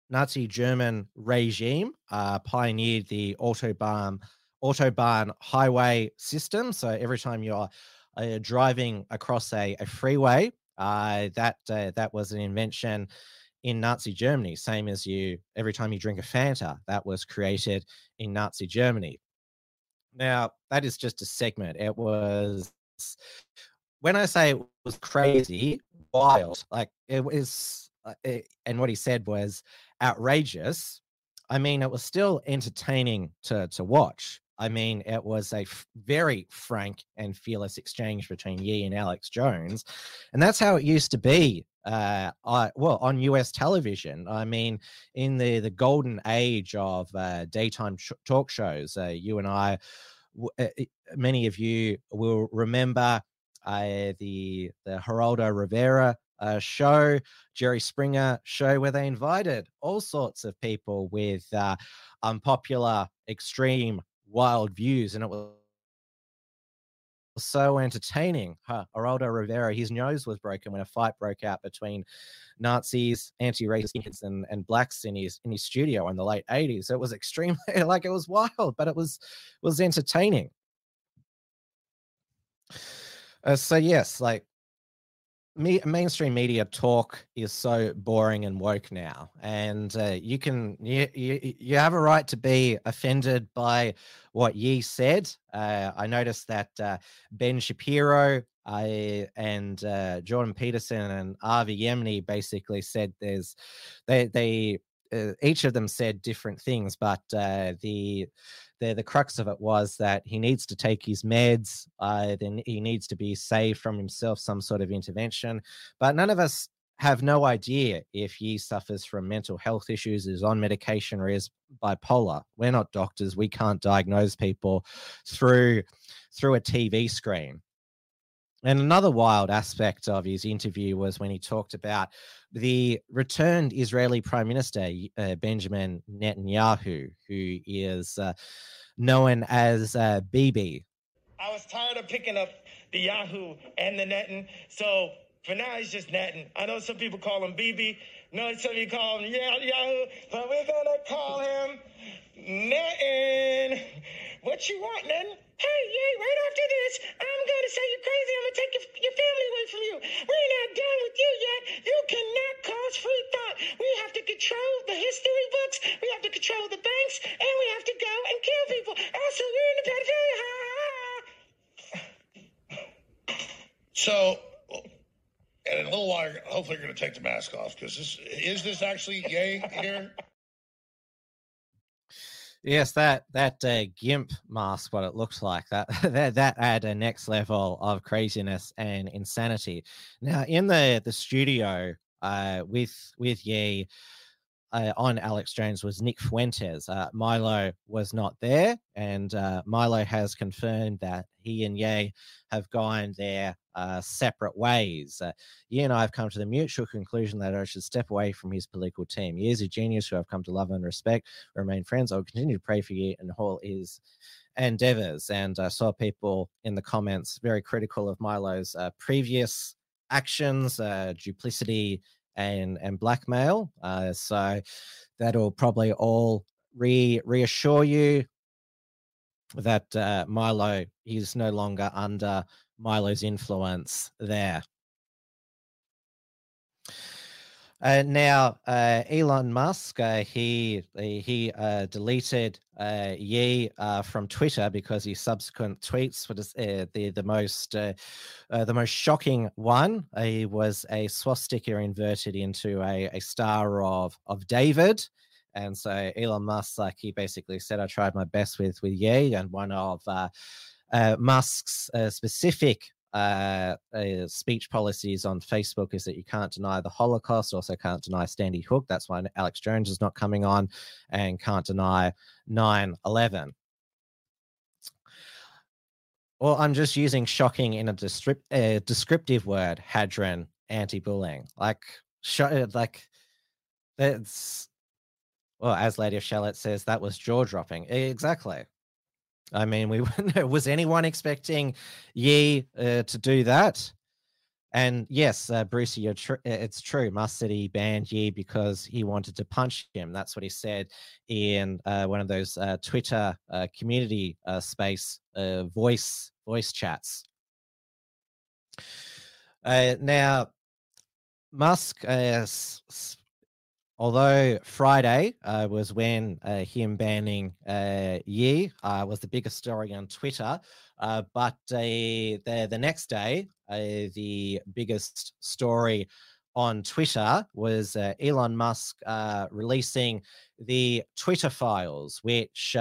[SPEAKER 1] Nazi German regime pioneered the autobahn autobahn highway system. So every time you're uh, driving across a, a freeway, uh, that uh, that was an invention in Nazi Germany. Same as you, every time you drink a Fanta, that was created in Nazi Germany. Now that is just a segment. It was when I say it was crazy, wild, like it was, uh, it, and what he said was outrageous. I mean, it was still entertaining to to watch. I mean, it was a f- very frank and fearless exchange between Ye and Alex Jones, and that's how it used to be. Uh, I, well, on U.S. television. I mean, in the the golden age of uh, daytime sh- talk shows, uh, you and I, w- uh, many of you will remember uh, the the Geraldo Rivera uh, show, Jerry Springer show, where they invited all sorts of people with uh, unpopular, extreme wild views, and it was so entertaining. Huh, Geraldo Rivera, his nose was broken when a fight broke out between Nazis, anti-racist and, and blacks in his in his studio in the late 80s. It was extremely [LAUGHS] like it was wild, but it was was entertaining. Uh, so yes, like me, mainstream media talk is so boring and woke now, and uh, you can you, you you have a right to be offended by what Ye said. Uh, I noticed that uh, Ben Shapiro I, and uh, Jordan Peterson and Avi Yemini basically said there's they they uh, each of them said different things, but uh, the the the crux of it was that he needs to take his meds. Uh, then he needs to be saved from himself, some sort of intervention. But none of us have no idea if he suffers from mental health issues, is on medication, or is bipolar. We're not doctors. We can't diagnose people through through a TV screen. And another wild aspect of his interview was when he talked about the returned Israeli Prime Minister, uh, Benjamin Netanyahu, who is uh, known as uh, Bibi.
[SPEAKER 6] I was tired of picking up the Yahoo and the Netin. So for now, he's just Netin. I know some people call him BB. No, some you call him Yahoo, but we're going to call him Nothing. What you want, nothing? Hey, yay! right after this, I'm gonna say you're crazy. I'm gonna take your, your family away from you. We're not done with you yet. You cannot cause free thought. We have to control the history books, we have to control the banks, and we have to go and
[SPEAKER 4] kill people. Also, we're in the pedophilia. Ha ha So, in a little while, hopefully, you're going to take the mask off because this is this actually yay here?
[SPEAKER 1] Yes, that that uh, gimp mask, what it looks like, that [LAUGHS] that that add a next level of craziness and insanity. Now, in the the studio, uh, with with Ye, uh, on Alex Jones was Nick Fuentes. Uh, Milo was not there, and uh, Milo has confirmed that he and Ye have gone their uh, separate ways. Uh, Ye and I have come to the mutual conclusion that I should step away from his political team. Ye is a genius who I've come to love and respect. remain friends. I will continue to pray for Ye and all his endeavors. And I saw people in the comments very critical of Milo's uh, previous actions, duplicity and and blackmail. Uh, so that'll probably all re reassure you that uh, Milo is no longer under Milo's influence there. Uh, now, uh, Elon Musk, uh, he he uh, deleted uh, Ye uh, from Twitter because his subsequent tweets were the the most the most shocking one. He was a swastika inverted into a, a star of of David, and so Elon Musk, like he basically said, I tried my best with with Ye, and one of Musk's specific uh, uh, speech policies on Facebook is that you can't deny the Holocaust, also can't deny Sandy Hook. That's why Alex Jones is not coming on, and can't deny 9 11. Well, I'm just using shocking in a descript- uh, descriptive word, Hadron anti-bullying. Like, sh- like that's well, as Lady of Charlotte says, that was jaw dropping. Exactly. I mean, we [LAUGHS] was anyone expecting Ye uh, to do that? And yes, uh, Brucey, tr- it's true. Musk said he banned Ye because he wanted to punch him. That's what he said in uh, one of those uh, Twitter uh, community uh, space uh, voice voice chats. now, Musk although Friday uh, was when uh, him banning uh, Ye uh, was the biggest story on Twitter, uh, but the the next day, uh, the biggest story on Twitter was Elon Musk releasing the Twitter files, which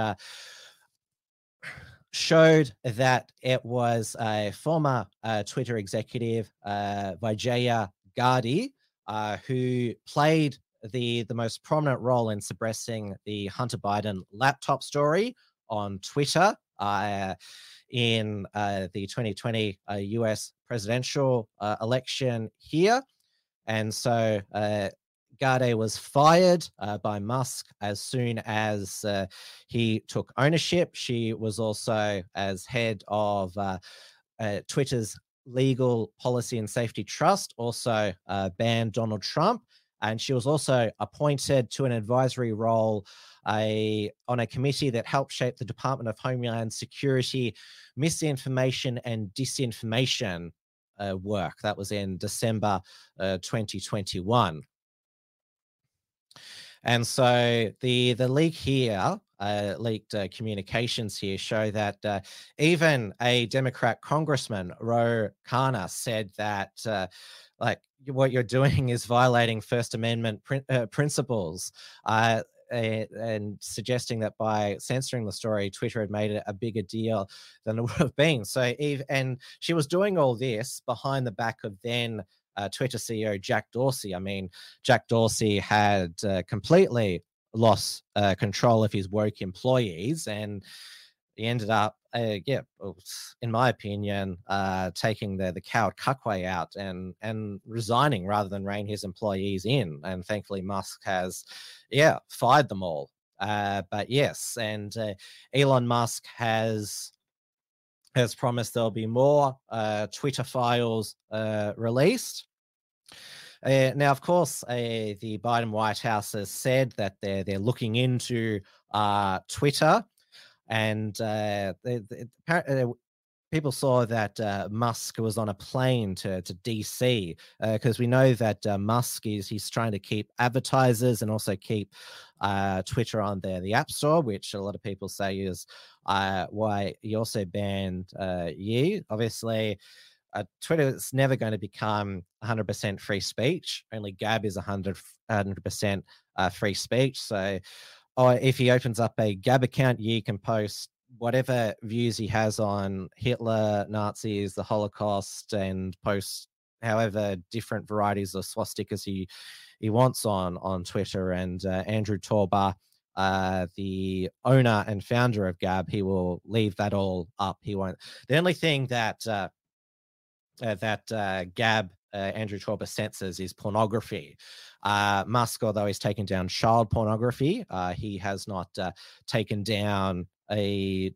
[SPEAKER 1] showed that it was a former Twitter executive, Vijaya Gadde, who played the the most prominent role in suppressing the Hunter Biden laptop story on Twitter uh, in uh, the 2020 uh, U.S. presidential uh, election here, and so. Uh, Gadde was fired uh, by Musk as soon as he took ownership. She was also as head of Twitter's legal policy and safety trust, also banned Donald Trump and she was also appointed to an advisory role a, on a committee that helped shape the Department of Homeland Security misinformation and disinformation uh, work. That was in December uh, 2021. And so the the leak here, uh, leaked uh, communications here, show that uh, even a Democrat congressman, Ro Khanna, said that uh, like what you're doing is violating First Amendment uh, principles. Uh, and suggesting that by censoring the story, Twitter had made it a bigger deal than it [LAUGHS] would have been. So, Eve, and she was doing all this behind the back of then uh, Twitter CEO Jack Dorsey. I mean, Jack Dorsey had uh, completely lost uh, control of his woke employees, and he ended up uh, yeah, in my opinion, uh, taking the the coward cuckway out and and resigning rather than rein his employees in. And thankfully, Musk has, yeah, fired them all. Uh, but yes, and uh, Elon Musk has has promised there'll be more uh, Twitter files uh, released. Uh, now, of course, uh, the Biden White House has said that they're they're looking into uh, Twitter and uh, uh, people saw that uh, Musk was on a plane to, to DC because uh, we know that uh, Musk is he's trying to keep advertisers and also keep uh, Twitter on there, the App Store, which a lot of people say is why he also banned Ye. Obviously, uh, Twitter is never going to become 100% free speech. Only Gab is 100 100% uh, free speech. So, oh, if he opens up a Gab account, you can post whatever views he has on Hitler, Nazis, the Holocaust, and post however different varieties of swastikas he he wants on on Twitter. And uh, Andrew Torba, uh, the owner and founder of Gab, he will leave that all up. He won't. The only thing that uh, uh, that uh, Gab Andrew Torba censors is pornography. Uh, Musk, although he's taken down child pornography, uh, he has not uh, taken down a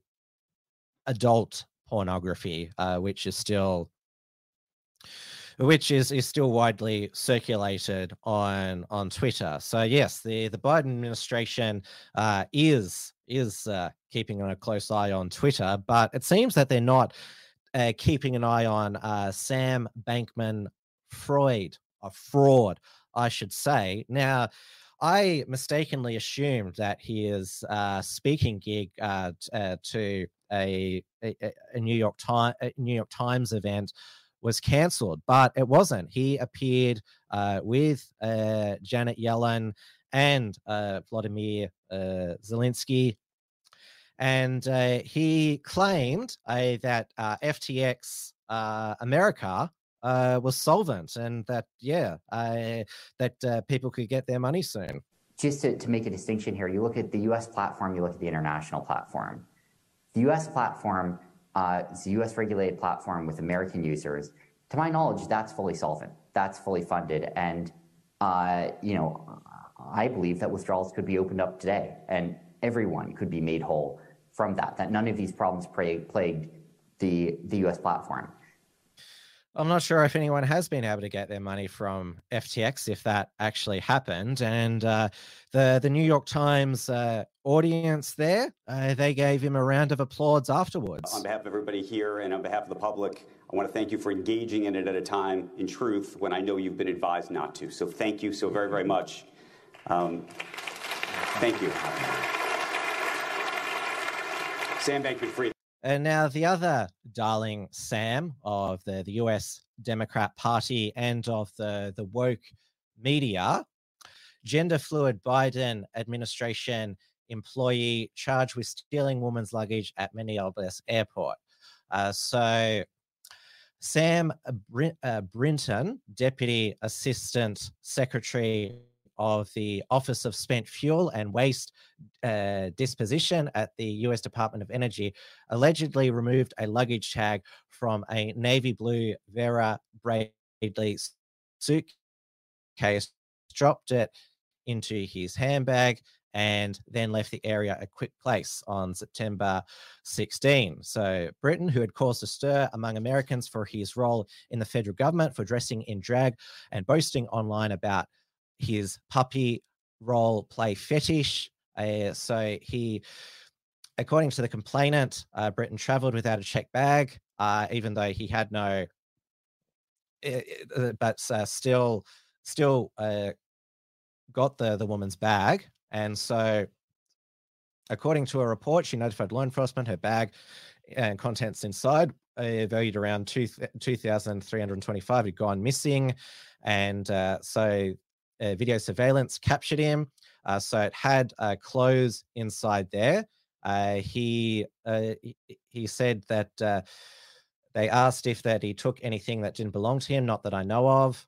[SPEAKER 1] adult pornography, uh, which is still which is is still widely circulated on on Twitter. So yes, the the Biden administration uh, is is uh, keeping a close eye on Twitter, but it seems that they're not uh, keeping an eye on uh, Sam Bankman Freud, a fraud, I should say. Now, I mistakenly assumed that his uh, speaking gig uh, t- uh, to a, a, a New York Times New York Times event was cancelled, but it wasn't. He appeared uh, with uh, Janet Yellen and uh, Vladimir Zelensky, and he claimed that FTX America uh, was solvent and that yeah that uh, people could get their money soon.
[SPEAKER 7] Just to, to make a distinction here you look at the us platform you look at the international platform. The us platform uh, is a us regulated platform with american users. To my knowledge that's fully solvent that's fully funded and uh, you know i believe that withdrawals could be opened up today and everyone could be made whole from that that none of these problems plagued the, the us platform
[SPEAKER 1] I'm not sure if anyone has been able to get their money from FTX, if that actually happened. And uh, the the New York Times uh, audience there, uh, they gave him a round of applause afterwards.
[SPEAKER 8] On behalf of everybody here and on behalf of the public, I want to thank you for engaging in it at a time, in truth, when I know you've been advised not to. So thank you so very, very much. Um, thank you. Sam Bankman-Fried.
[SPEAKER 1] And now the other darling Sam of the, the US Democrat Party and of the, the woke media, gender fluid Biden administration employee charged with stealing woman's luggage at Minneapolis airport. Uh, so Sam uh, Brinton, Deputy Assistant Secretary of the Office of Spent Fuel and Waste uh, Disposition at the US Department of Energy allegedly removed a luggage tag from a navy blue Vera Bradley suitcase, dropped it into his handbag, and then left the area a quick place on September 16. So, Brinton, who had caused a stir among Americans for his role in the federal government for dressing in drag and boasting online about his puppy role play fetish. Uh, so he, according to the complainant, uh, Brinton traveled without a check bag, uh, even though he had no, eh, eh, but uh, still, still uh, got the the woman's bag, and so. According to a report, she notified law enforcement her bag and contents inside, valued around two two thousand three hundred twenty-five, had gone missing, and uh, so video surveillance captured him. Uh, so it had uh, clothes inside there. Uh, he, uh, he, he said that uh, they asked if that he took anything that didn't belong to him, not that I know of.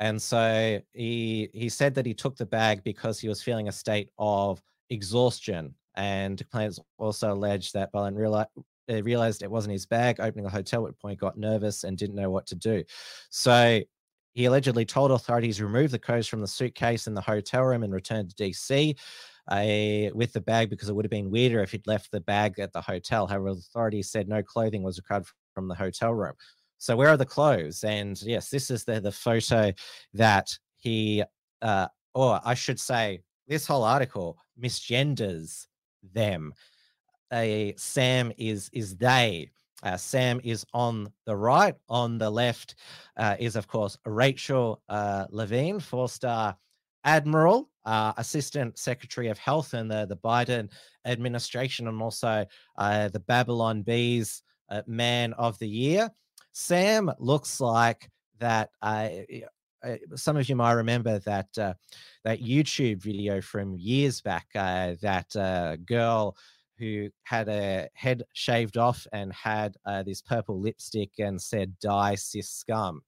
[SPEAKER 1] And so he he said that he took the bag because he was feeling a state of exhaustion. And complainants also alleged that Boland realized, realized it wasn't his bag, opening a hotel at point got nervous and didn't know what to do. So he allegedly told authorities remove the codes from the suitcase in the hotel room and return to DC uh, with the bag because it would have been weirder if he'd left the bag at the hotel. However, authorities said no clothing was recovered from the hotel room. So where are the clothes? And yes, this is the the photo that he, uh, or I should say, this whole article misgenders them. A Sam is is they. Uh, Sam is on the right. On the left uh, is, of course, Rachel uh, Levine, four star admiral, uh, assistant secretary of health in the, the Biden administration, and also uh, the Babylon Bees uh, Man of the Year. Sam looks like that. Some of you might remember that that YouTube video from years back. That girl who had a head shaved off and had uh, this purple lipstick and said "Die cis scum."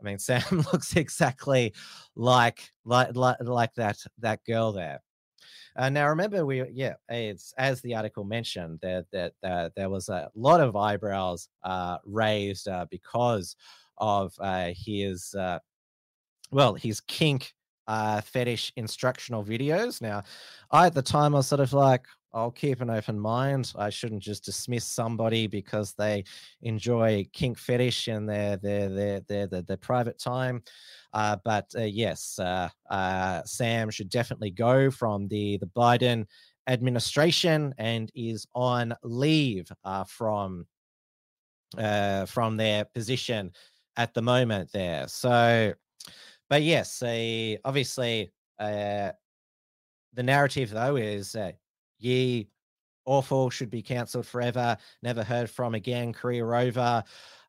[SPEAKER 1] I mean, [LAUGHS] Sam looks exactly like like like, like that that girl there. Uh, now, remember, we yeah, it's as the article mentioned that that uh, there was a lot of eyebrows uh, raised uh, because of uh, his uh, well, his kink uh, fetish instructional videos. Now, I at the time I was sort of like, I'll keep an open mind. I shouldn't just dismiss somebody because they enjoy kink fetish in their their their their their, their private time. Uh, but uh, yes, uh, uh, Sam should definitely go from the the Biden administration and is on leave uh, from uh, from their position at the moment there. So, but yes, obviously, the narrative though is uh, ye awful should be cancelled forever, never heard from again, career over.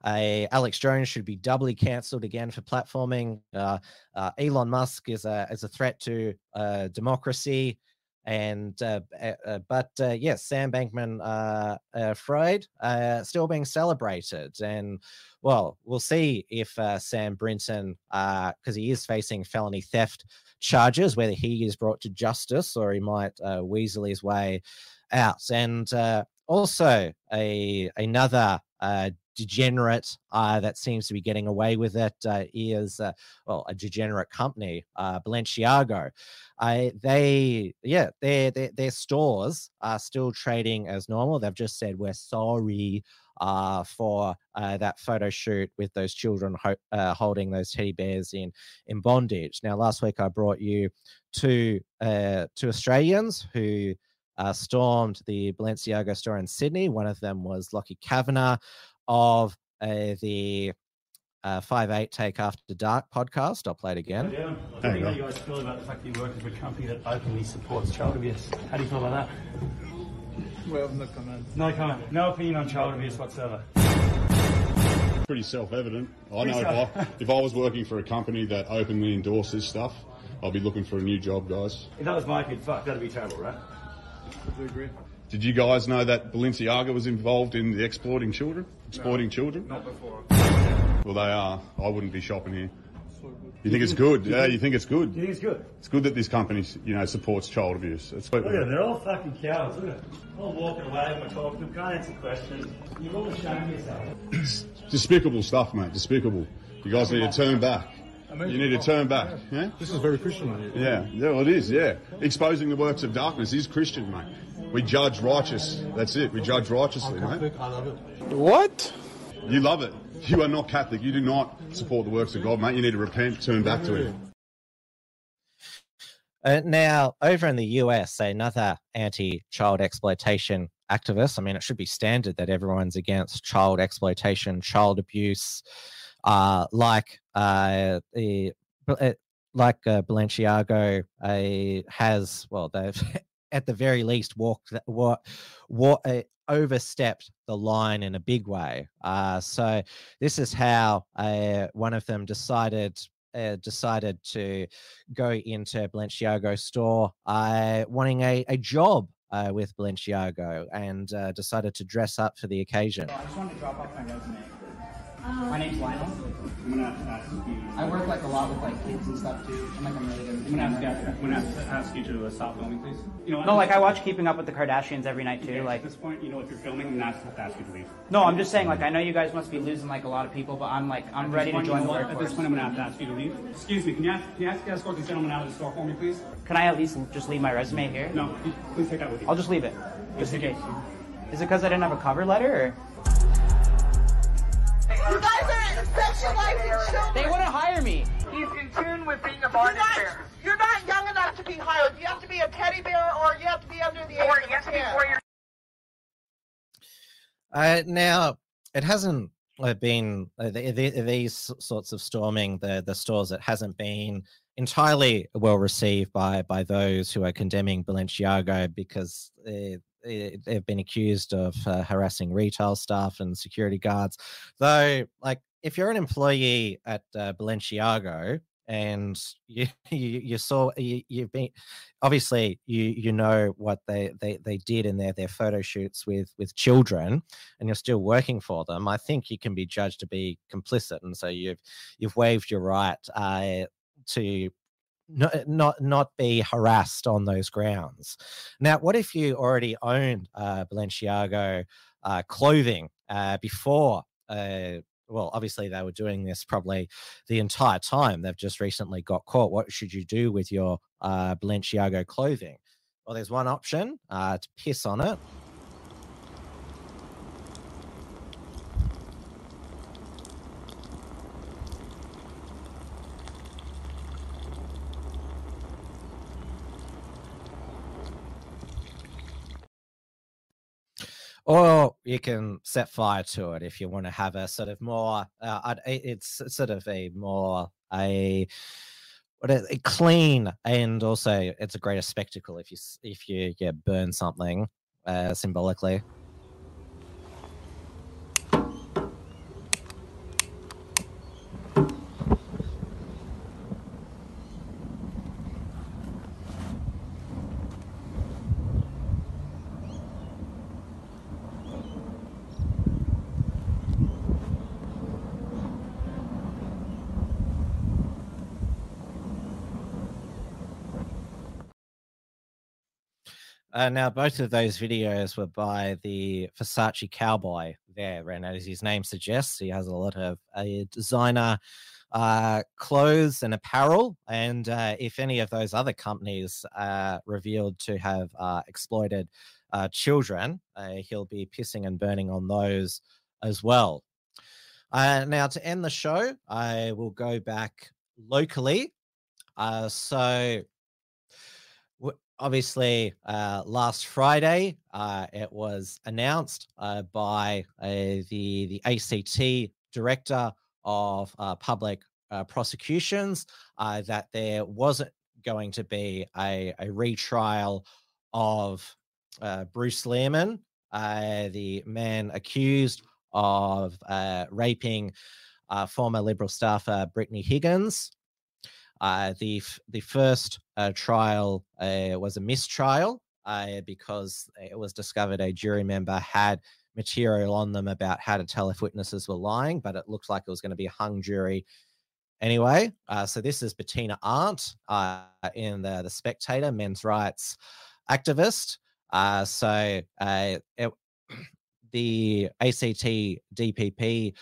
[SPEAKER 1] Uh, Alex Jones should be doubly cancelled again for platforming. Uh, uh, Elon Musk is a is a threat to uh, democracy, and uh, uh, but yes, Sam Bankman Fried still being celebrated, and well, we'll see if Sam Brinton, because he is facing felony theft charges, whether he is brought to justice or he might weasel his way out, and also a another uh, degenerate uh, that seems to be getting away with it uh, is uh, well a degenerate company uh, Balenciaga uh, they yeah their, their their stores are still trading as normal they've just said we're sorry uh, for uh, that photo shoot with those children ho- uh, holding those teddy bears in in bondage. Now, last week I brought you two uh, two Australians who uh, stormed the Balenciaga store in Sydney. One of them was Lockie Kavanagh of uh, the uh, Five Eight Take After Dark podcast. I'll play it again.
[SPEAKER 9] Yeah. How do you guys feel about the fact that you work for a company that openly supports child abuse? How do you feel about that?
[SPEAKER 2] Well, no comment.
[SPEAKER 9] No comment. No opinion on child abuse whatsoever.
[SPEAKER 10] Pretty self-evident. I
[SPEAKER 9] Pretty
[SPEAKER 10] know if I, [LAUGHS] if I was working for a company that openly endorses stuff, I'll be looking for a new job, guys.
[SPEAKER 9] If that was my kid, fuck, that'd be terrible, right?
[SPEAKER 2] I agree.
[SPEAKER 10] Did you guys know that Balenciaga was involved in the exploiting children? Exploiting children?
[SPEAKER 2] Not before.
[SPEAKER 10] Well, they are. I wouldn't be shopping here. You think it's good? Yeah, you think it's good?
[SPEAKER 9] You think it's good?
[SPEAKER 10] It's good that this company, you know, supports child abuse. It's
[SPEAKER 9] Look at them, oh, they're all fucking cowards, look at them. All walking away when we're talking to them, can't answer questions. You've all ashamed yourself. [CLEARS THROAT]
[SPEAKER 10] despicable stuff, mate. Despicable. You guys need to turn back. You need to oh. turn back. Yeah.
[SPEAKER 2] This is very Christian of you.
[SPEAKER 10] Yeah, yeah, well, it is, yeah. Exposing the works of darkness is Christian, mate. We judge righteous. That's it. We judge righteously, mate.
[SPEAKER 2] Catholic, I love it. What?
[SPEAKER 10] You love it. You are not Catholic. You do not support the works of God, mate. You need to repent, turn back to Him.
[SPEAKER 1] Uh, now, over in the US, another anti child exploitation activist, I mean, it should be standard that everyone's against child exploitation, child abuse, uh, like uh, the uh, like uh, Balenciaga uh, has, well, they've [LAUGHS] at the very least walked, wa- wa- uh, overstepped the line in a big way. Uh, so this is how uh, one of them decided uh, decided to go into Balenciaga store, uh, wanting a, a job with Balenciaga, and decided to dress up for the occasion.
[SPEAKER 11] I just wanted to drop off my resume. My name's Lionel. I'm gonna have to ask you. I work like a lot with like kids and stuff too. I'm like I'm really good.
[SPEAKER 9] I'm gonna have to, I'm gonna have to ask you to uh, stop filming, please. You know,
[SPEAKER 11] No, like I watch Keeping Up with the Kardashians every night too. Like
[SPEAKER 9] at this point, you know, if you're filming, I'm gonna have to ask you to leave.
[SPEAKER 11] no, I'm just saying like I know you guys must be losing like a lot of people, but I'm like I'm
[SPEAKER 9] At
[SPEAKER 11] ready
[SPEAKER 9] this
[SPEAKER 11] to join
[SPEAKER 9] you
[SPEAKER 11] the
[SPEAKER 9] know what? At this point, I'm gonna have to ask you to leave. Excuse me, can you ask, can you ask the escort these gentlemen out of the store for me, please?
[SPEAKER 11] Can I at least just leave my resume here?
[SPEAKER 9] No, please take that with you.
[SPEAKER 11] I'll just leave it, just in case. Is it because I didn't have a cover letter, or
[SPEAKER 12] You guys are sexualizing children.
[SPEAKER 11] they wouldn't hire me?
[SPEAKER 12] He's in tune with being a bondage bear. You're not young enough to be hired. You have to be a teddy bear or you have to be under the age Or of you have 10. four years
[SPEAKER 1] Uh, now, it hasn't uh, been uh, the, the, these sorts of storming the the stores. It hasn't been entirely well received by by those who are condemning Balenciaga because uh, they've been accused of uh, harassing retail staff and security guards. Though, like, if you're an employee at uh, Balenciaga and you, [LAUGHS] you you saw you, you've been obviously you you know what they they they did in their their photo shoots with with children and you're still working for them i think you can be judged to be complicit and so you've you've waived your right uh, to not, not not be harassed on those grounds. Now, what if you already owned uh, Balenciaga uh, clothing uh, before? Uh, well, obviously they were doing this probably the entire time. They've just recently got caught. What should you do with your uh, Balenciaga clothing? Well, there's one option uh, to piss on it. Or you can set fire to it if you want to have a sort of more uh, it's sort of a more a a, clean and also it's a greater spectacle if you if you yeah, burn something uh, symbolically Uh, now, both of those videos were by the Versace cowboy there, and as his name suggests, he has a lot of uh, designer uh, clothes and apparel. And uh, if any of those other companies are revealed to have uh, exploited uh, children, he'll be pissing and burning on those as well. now, to end the show, I will go back locally. so, obviously, uh, last Friday, uh, it was announced uh, by uh, the the ACT director of uh, public uh, prosecutions that there wasn't going to be a, a retrial of Bruce Lehrmann, the man accused of raping former Liberal staffer Brittany Higgins. The the first trial uh, was a mistrial uh, because it was discovered a jury member had material on them about how to tell if witnesses were lying, but it looked like it was going to be a hung jury anyway. Uh, so this is Bettina Arndt uh, in the the Spectator, men's rights activist. so it, [CLEARS THROAT] the ACT DPP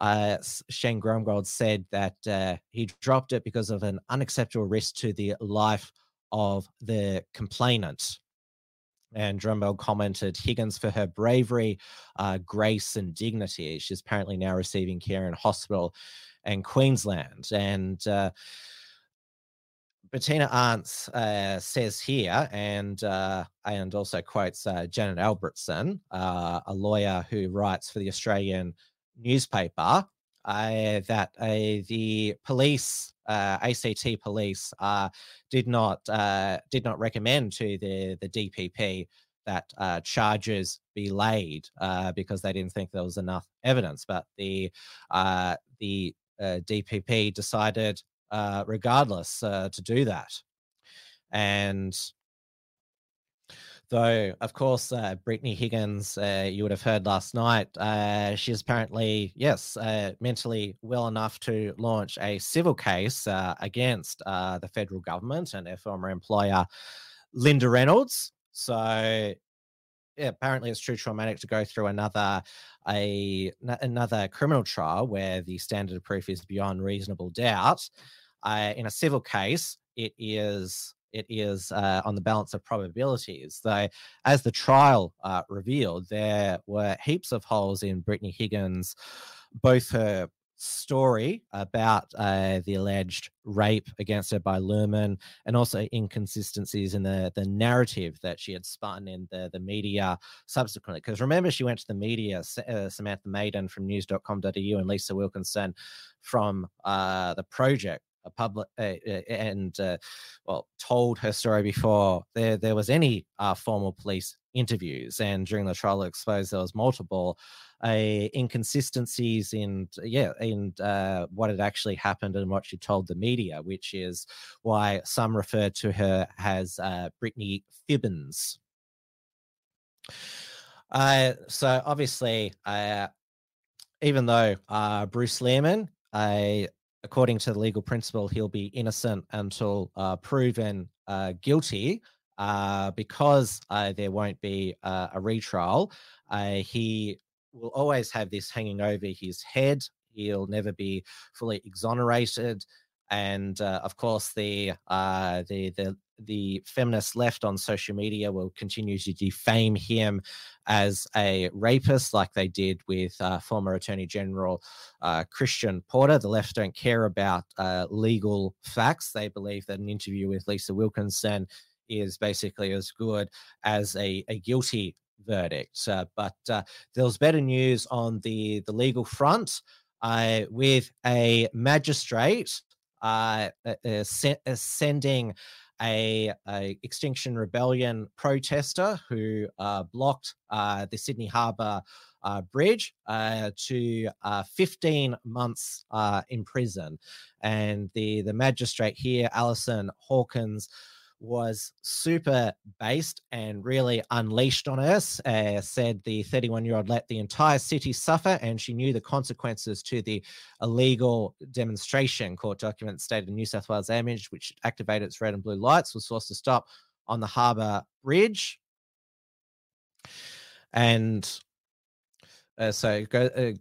[SPEAKER 1] uh, Shane Drumgold said that uh, he dropped it because of an unacceptable risk to the life of the complainant. And Drumgold commented Higgins for her bravery, uh, grace, and dignity. She's apparently now receiving care in hospital in Queensland. And uh, Bettina Arndt uh, says here, and uh, and also quotes uh, Janet Albrechtsen, uh, a lawyer who writes for the Australian newspaper uh, that uh, the police, uh, ACT police, uh, did not uh, did not recommend to the the DPP that uh, charges be laid because they didn't think there was enough evidence. But the the DPP decided, regardless, to do that, and Though, of course, uh, Brittany Higgins, uh, you would have heard last night, uh, she's apparently, yes, uh, mentally well enough to launch a civil case uh, against uh, the federal government and her former employer, Linda Reynolds. So, yeah, apparently it's too traumatic to go through another a another criminal trial where the standard of proof is beyond reasonable doubt. in a civil case, it is it is uh, on the balance of probabilities. Though, as the trial uh, revealed, there were heaps of holes in Brittany Higgins, both her story about uh, the alleged rape against her by Lehrmann and also inconsistencies in the, the narrative that she had spun in the, the media subsequently. Because remember, she went to the media, uh, Samantha Maiden from news.com.au and Lisa Wilkinson from uh, the project a public uh, and uh, well told her story before there there was any uh, formal police interviews. And during the trial exposed, there was multiple uh, inconsistencies in yeah in uh, what had actually happened and what she told the media, which is why some referred to her as uh, Brittany Fibbins. So obviously, even though Bruce Lehrmann uh, according to the legal principle, he'll be innocent until uh, proven uh, guilty. Uh, because uh, there won't be uh, a retrial, uh, he will always have this hanging over his head. He'll never be fully exonerated, and of course, the the the the feminist left on social media will continue to defame him as a rapist, like they did with uh, former Attorney General uh, Christian Porter. The left don't care about uh, legal facts. They believe that an interview with Lisa Wilkinson is basically as good as a, a guilty verdict. Uh, but uh, there was better news on the, the legal front uh, with a magistrate sending a, a, Extinction Rebellion protester who uh, blocked uh, the Sydney Harbour uh, Bridge to uh, 15 months in prison. And the, the magistrate here, Alison Hawkins, was super based and really unleashed on us. Uh, said the 31 year old let the entire city suffer, and she knew the consequences to the illegal demonstration. Court documents stated New South Wales image, which activated its red and blue lights, was forced to stop on the harbour bridge. And uh, so go, uh,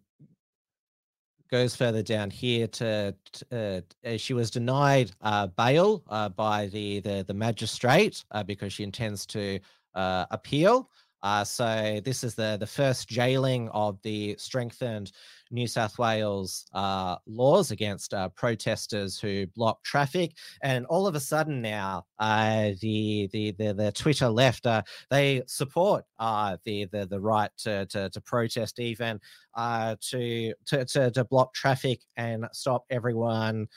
[SPEAKER 1] goes further down here to, to uh, she was denied uh, bail uh, by the, the, the magistrate uh, because she intends to uh, appeal. Uh, so this is the the first jailing of the strengthened New South Wales uh, laws against uh, protesters who block traffic, and all of a sudden now uh, the, the, the the Twitter left uh, they support uh, the, the the right to to, to protest even to, to, to to block traffic and stop everyone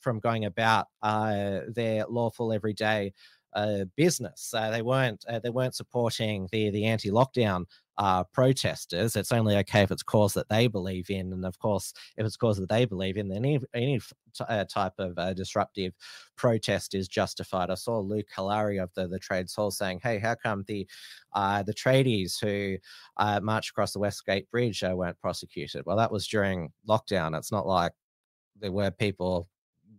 [SPEAKER 1] from going about their lawful everyday uh, business. Uh, they weren't uh, they weren't supporting the the anti lockdown uh, protesters. It's only okay if it's cause that they believe in, and of course, if it's cause that they believe in, then any any uh, type of uh, disruptive protest is justified. I saw Luke Hilakari of the the Trades Hall saying, "Hey, how come the uh, the tradies who uh, marched across the Westgate Bridge uh, weren't prosecuted?" Well, that was during lockdown. It's not like there were people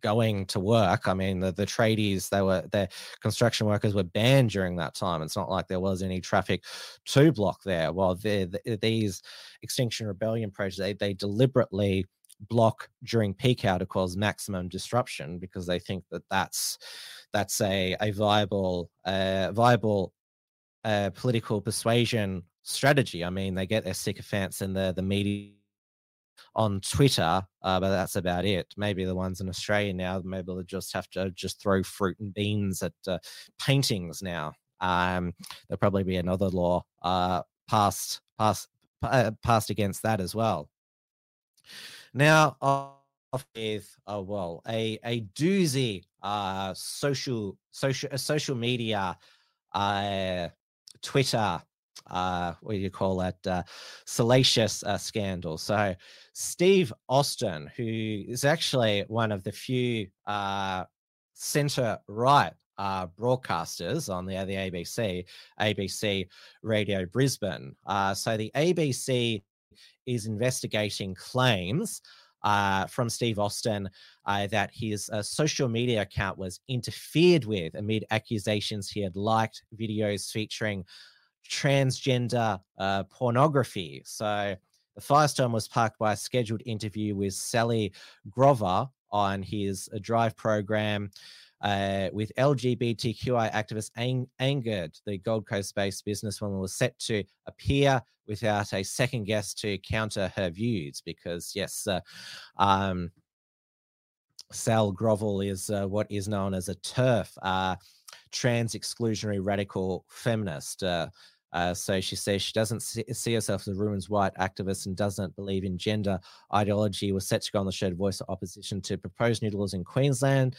[SPEAKER 1] going to work. I mean, the, the tradies, they were the construction workers were banned during that time. It's not like there was any traffic to block there. Well, the, these Extinction Rebellion projects, they, they deliberately block during peak hour to cause maximum disruption because they think that that's that's a a viable uh, viable uh, political persuasion strategy. I mean, they get their sycophants in the the media on Twitter, uh, but that's about it. Maybe the ones in Australia now, maybe they'll just have to just throw fruit and beans at uh, paintings now. Um, there'll probably be another law uh, passed passed uh, passed against that as well. Now, off with oh well, a a doozy uh, social social social media uh, Twitter uh, what do you call that uh, salacious uh, scandal. So Steve Austin, who is actually one of the few uh, centre right uh, broadcasters on the, the ABC, ABC Radio Brisbane. Uh, so the ABC is investigating claims uh, from Steve Austin uh, that his uh, social media account was interfered with amid accusations he had liked videos featuring transgender uh, pornography. So the Firestorm was parked by a scheduled interview with Sally Grover on his uh, Drive program. Uh, with LGBTQI activists ang- angered, the Gold Coast based businesswoman was set to appear without a second guest to counter her views because, yes, uh, um, Sall Grover is uh, what is known as a TERF, uh, trans exclusionary radical feminist. Uh, so she says she doesn't see, herself as a women's white activist and doesn't believe in gender ideology. Was set to go on the show to voice opposition to proposed new laws in Queensland.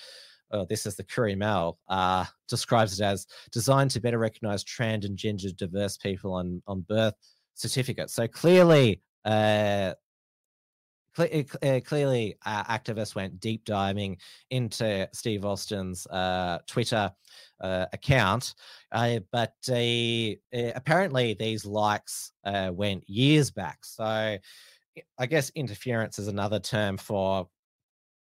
[SPEAKER 1] oh, this is the Courier Mail, uh, describes it as designed to better recognize trans and gender diverse people on, on birth certificates. So clearly, uh, clearly, uh, activists went deep diving into Steve Austin's uh, Twitter uh, account, uh, but uh, apparently these likes uh, went years back. So I guess interference is another term for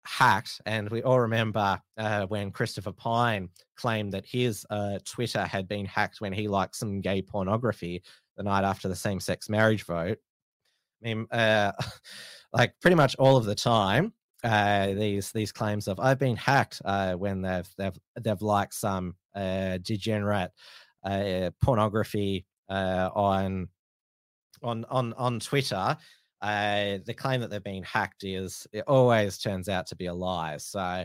[SPEAKER 1] hacked. And we all remember uh, when Christopher Pyne claimed that his uh, Twitter had been hacked when he liked some gay pornography the night after the same sex marriage vote. I mean, uh, [LAUGHS] like pretty much all of the time, uh, these these claims of I've been hacked uh, when they've they've they've liked some uh, degenerate uh, pornography uh, on on on on Twitter. Uh, the claim that they've been hacked is it always turns out to be a lie. So,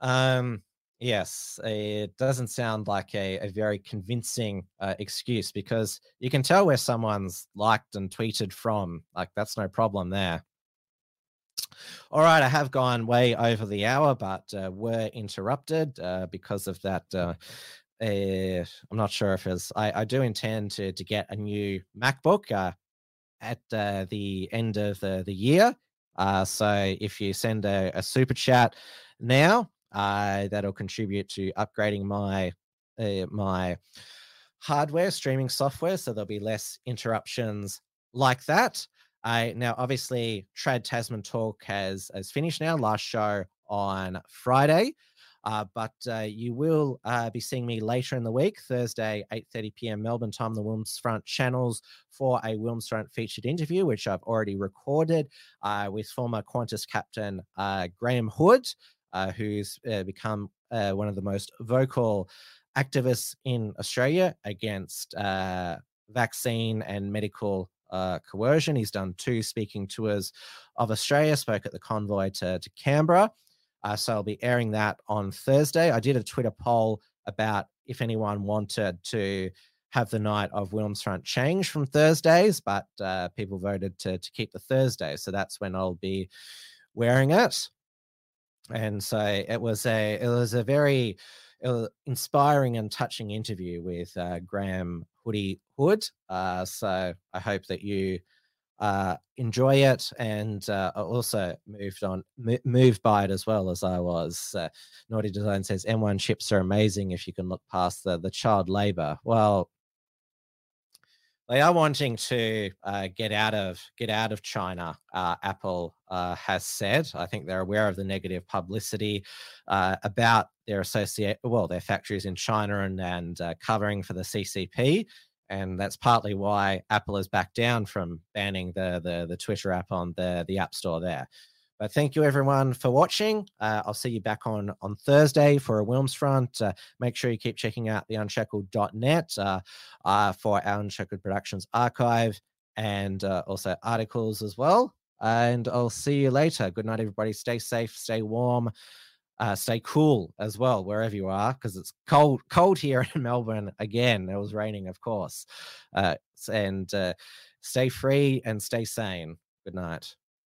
[SPEAKER 1] um, yes, it doesn't sound like a, a very convincing uh, excuse because you can tell where someone's liked and tweeted from. Like that's no problem there. All right, I have gone way over the hour, but uh, were interrupted uh, because of that. Uh, uh, I'm not sure if it's. I, I do intend to to get a new MacBook uh, at uh, the end of the the year. Uh, so if you send a, a super chat now, uh, that'll contribute to upgrading my uh, my hardware streaming software, so there'll be less interruptions like that. Now, obviously, Trad Tasman Talk has has finished now. Last show on Friday, uh, but uh, you will uh, be seeing me later in the week, Thursday, 8:30 p.m. Melbourne time, the Wilmsfront channels for a Wilmsfront featured interview, which I've already recorded uh, with former Qantas captain uh, Graham Hood, who's uh, become uh, one of the most vocal activists in Australia against uh, vaccine and medical uh, coercion. He's done two speaking tours of Australia, spoke at the convoy to, to Canberra. Uh, so I'll be airing that on Thursday. I did a Twitter poll about if anyone wanted to have the night of Wilmsfront change from Thursdays, but uh, people voted to, to keep the Thursday. So that's when I'll be wearing it. And so it was a it was a very inspiring and touching interview with uh, Graham Hoodie Hood. Uh, so I hope that you uh, enjoy it and uh, also moved on, m- moved by it as well as I was. Uh, Naughty Design says M1 chips are amazing if you can look past the the child labor. Well, they are wanting to uh, get out of get out of China. Uh, Apple uh, has said. I think they're aware of the negative publicity uh, about their associate, well, their factories in China and and uh, covering for the CCP, and that's partly why Apple has backed down from banning the the, the Twitter app on the the App Store there. But thank you everyone for watching. Uh, I'll see you back on on Thursday for a Wilmsfront. Uh, make sure you keep checking out the unshackled.net uh, uh, for our Unshackled Productions archive and uh, also articles as well. And I'll see you later. Good night, everybody. Stay safe, stay warm, uh, stay cool as well, wherever you are, because it's cold, cold here [LAUGHS] in Melbourne again. It was raining, of course. And stay free and stay sane. Good night.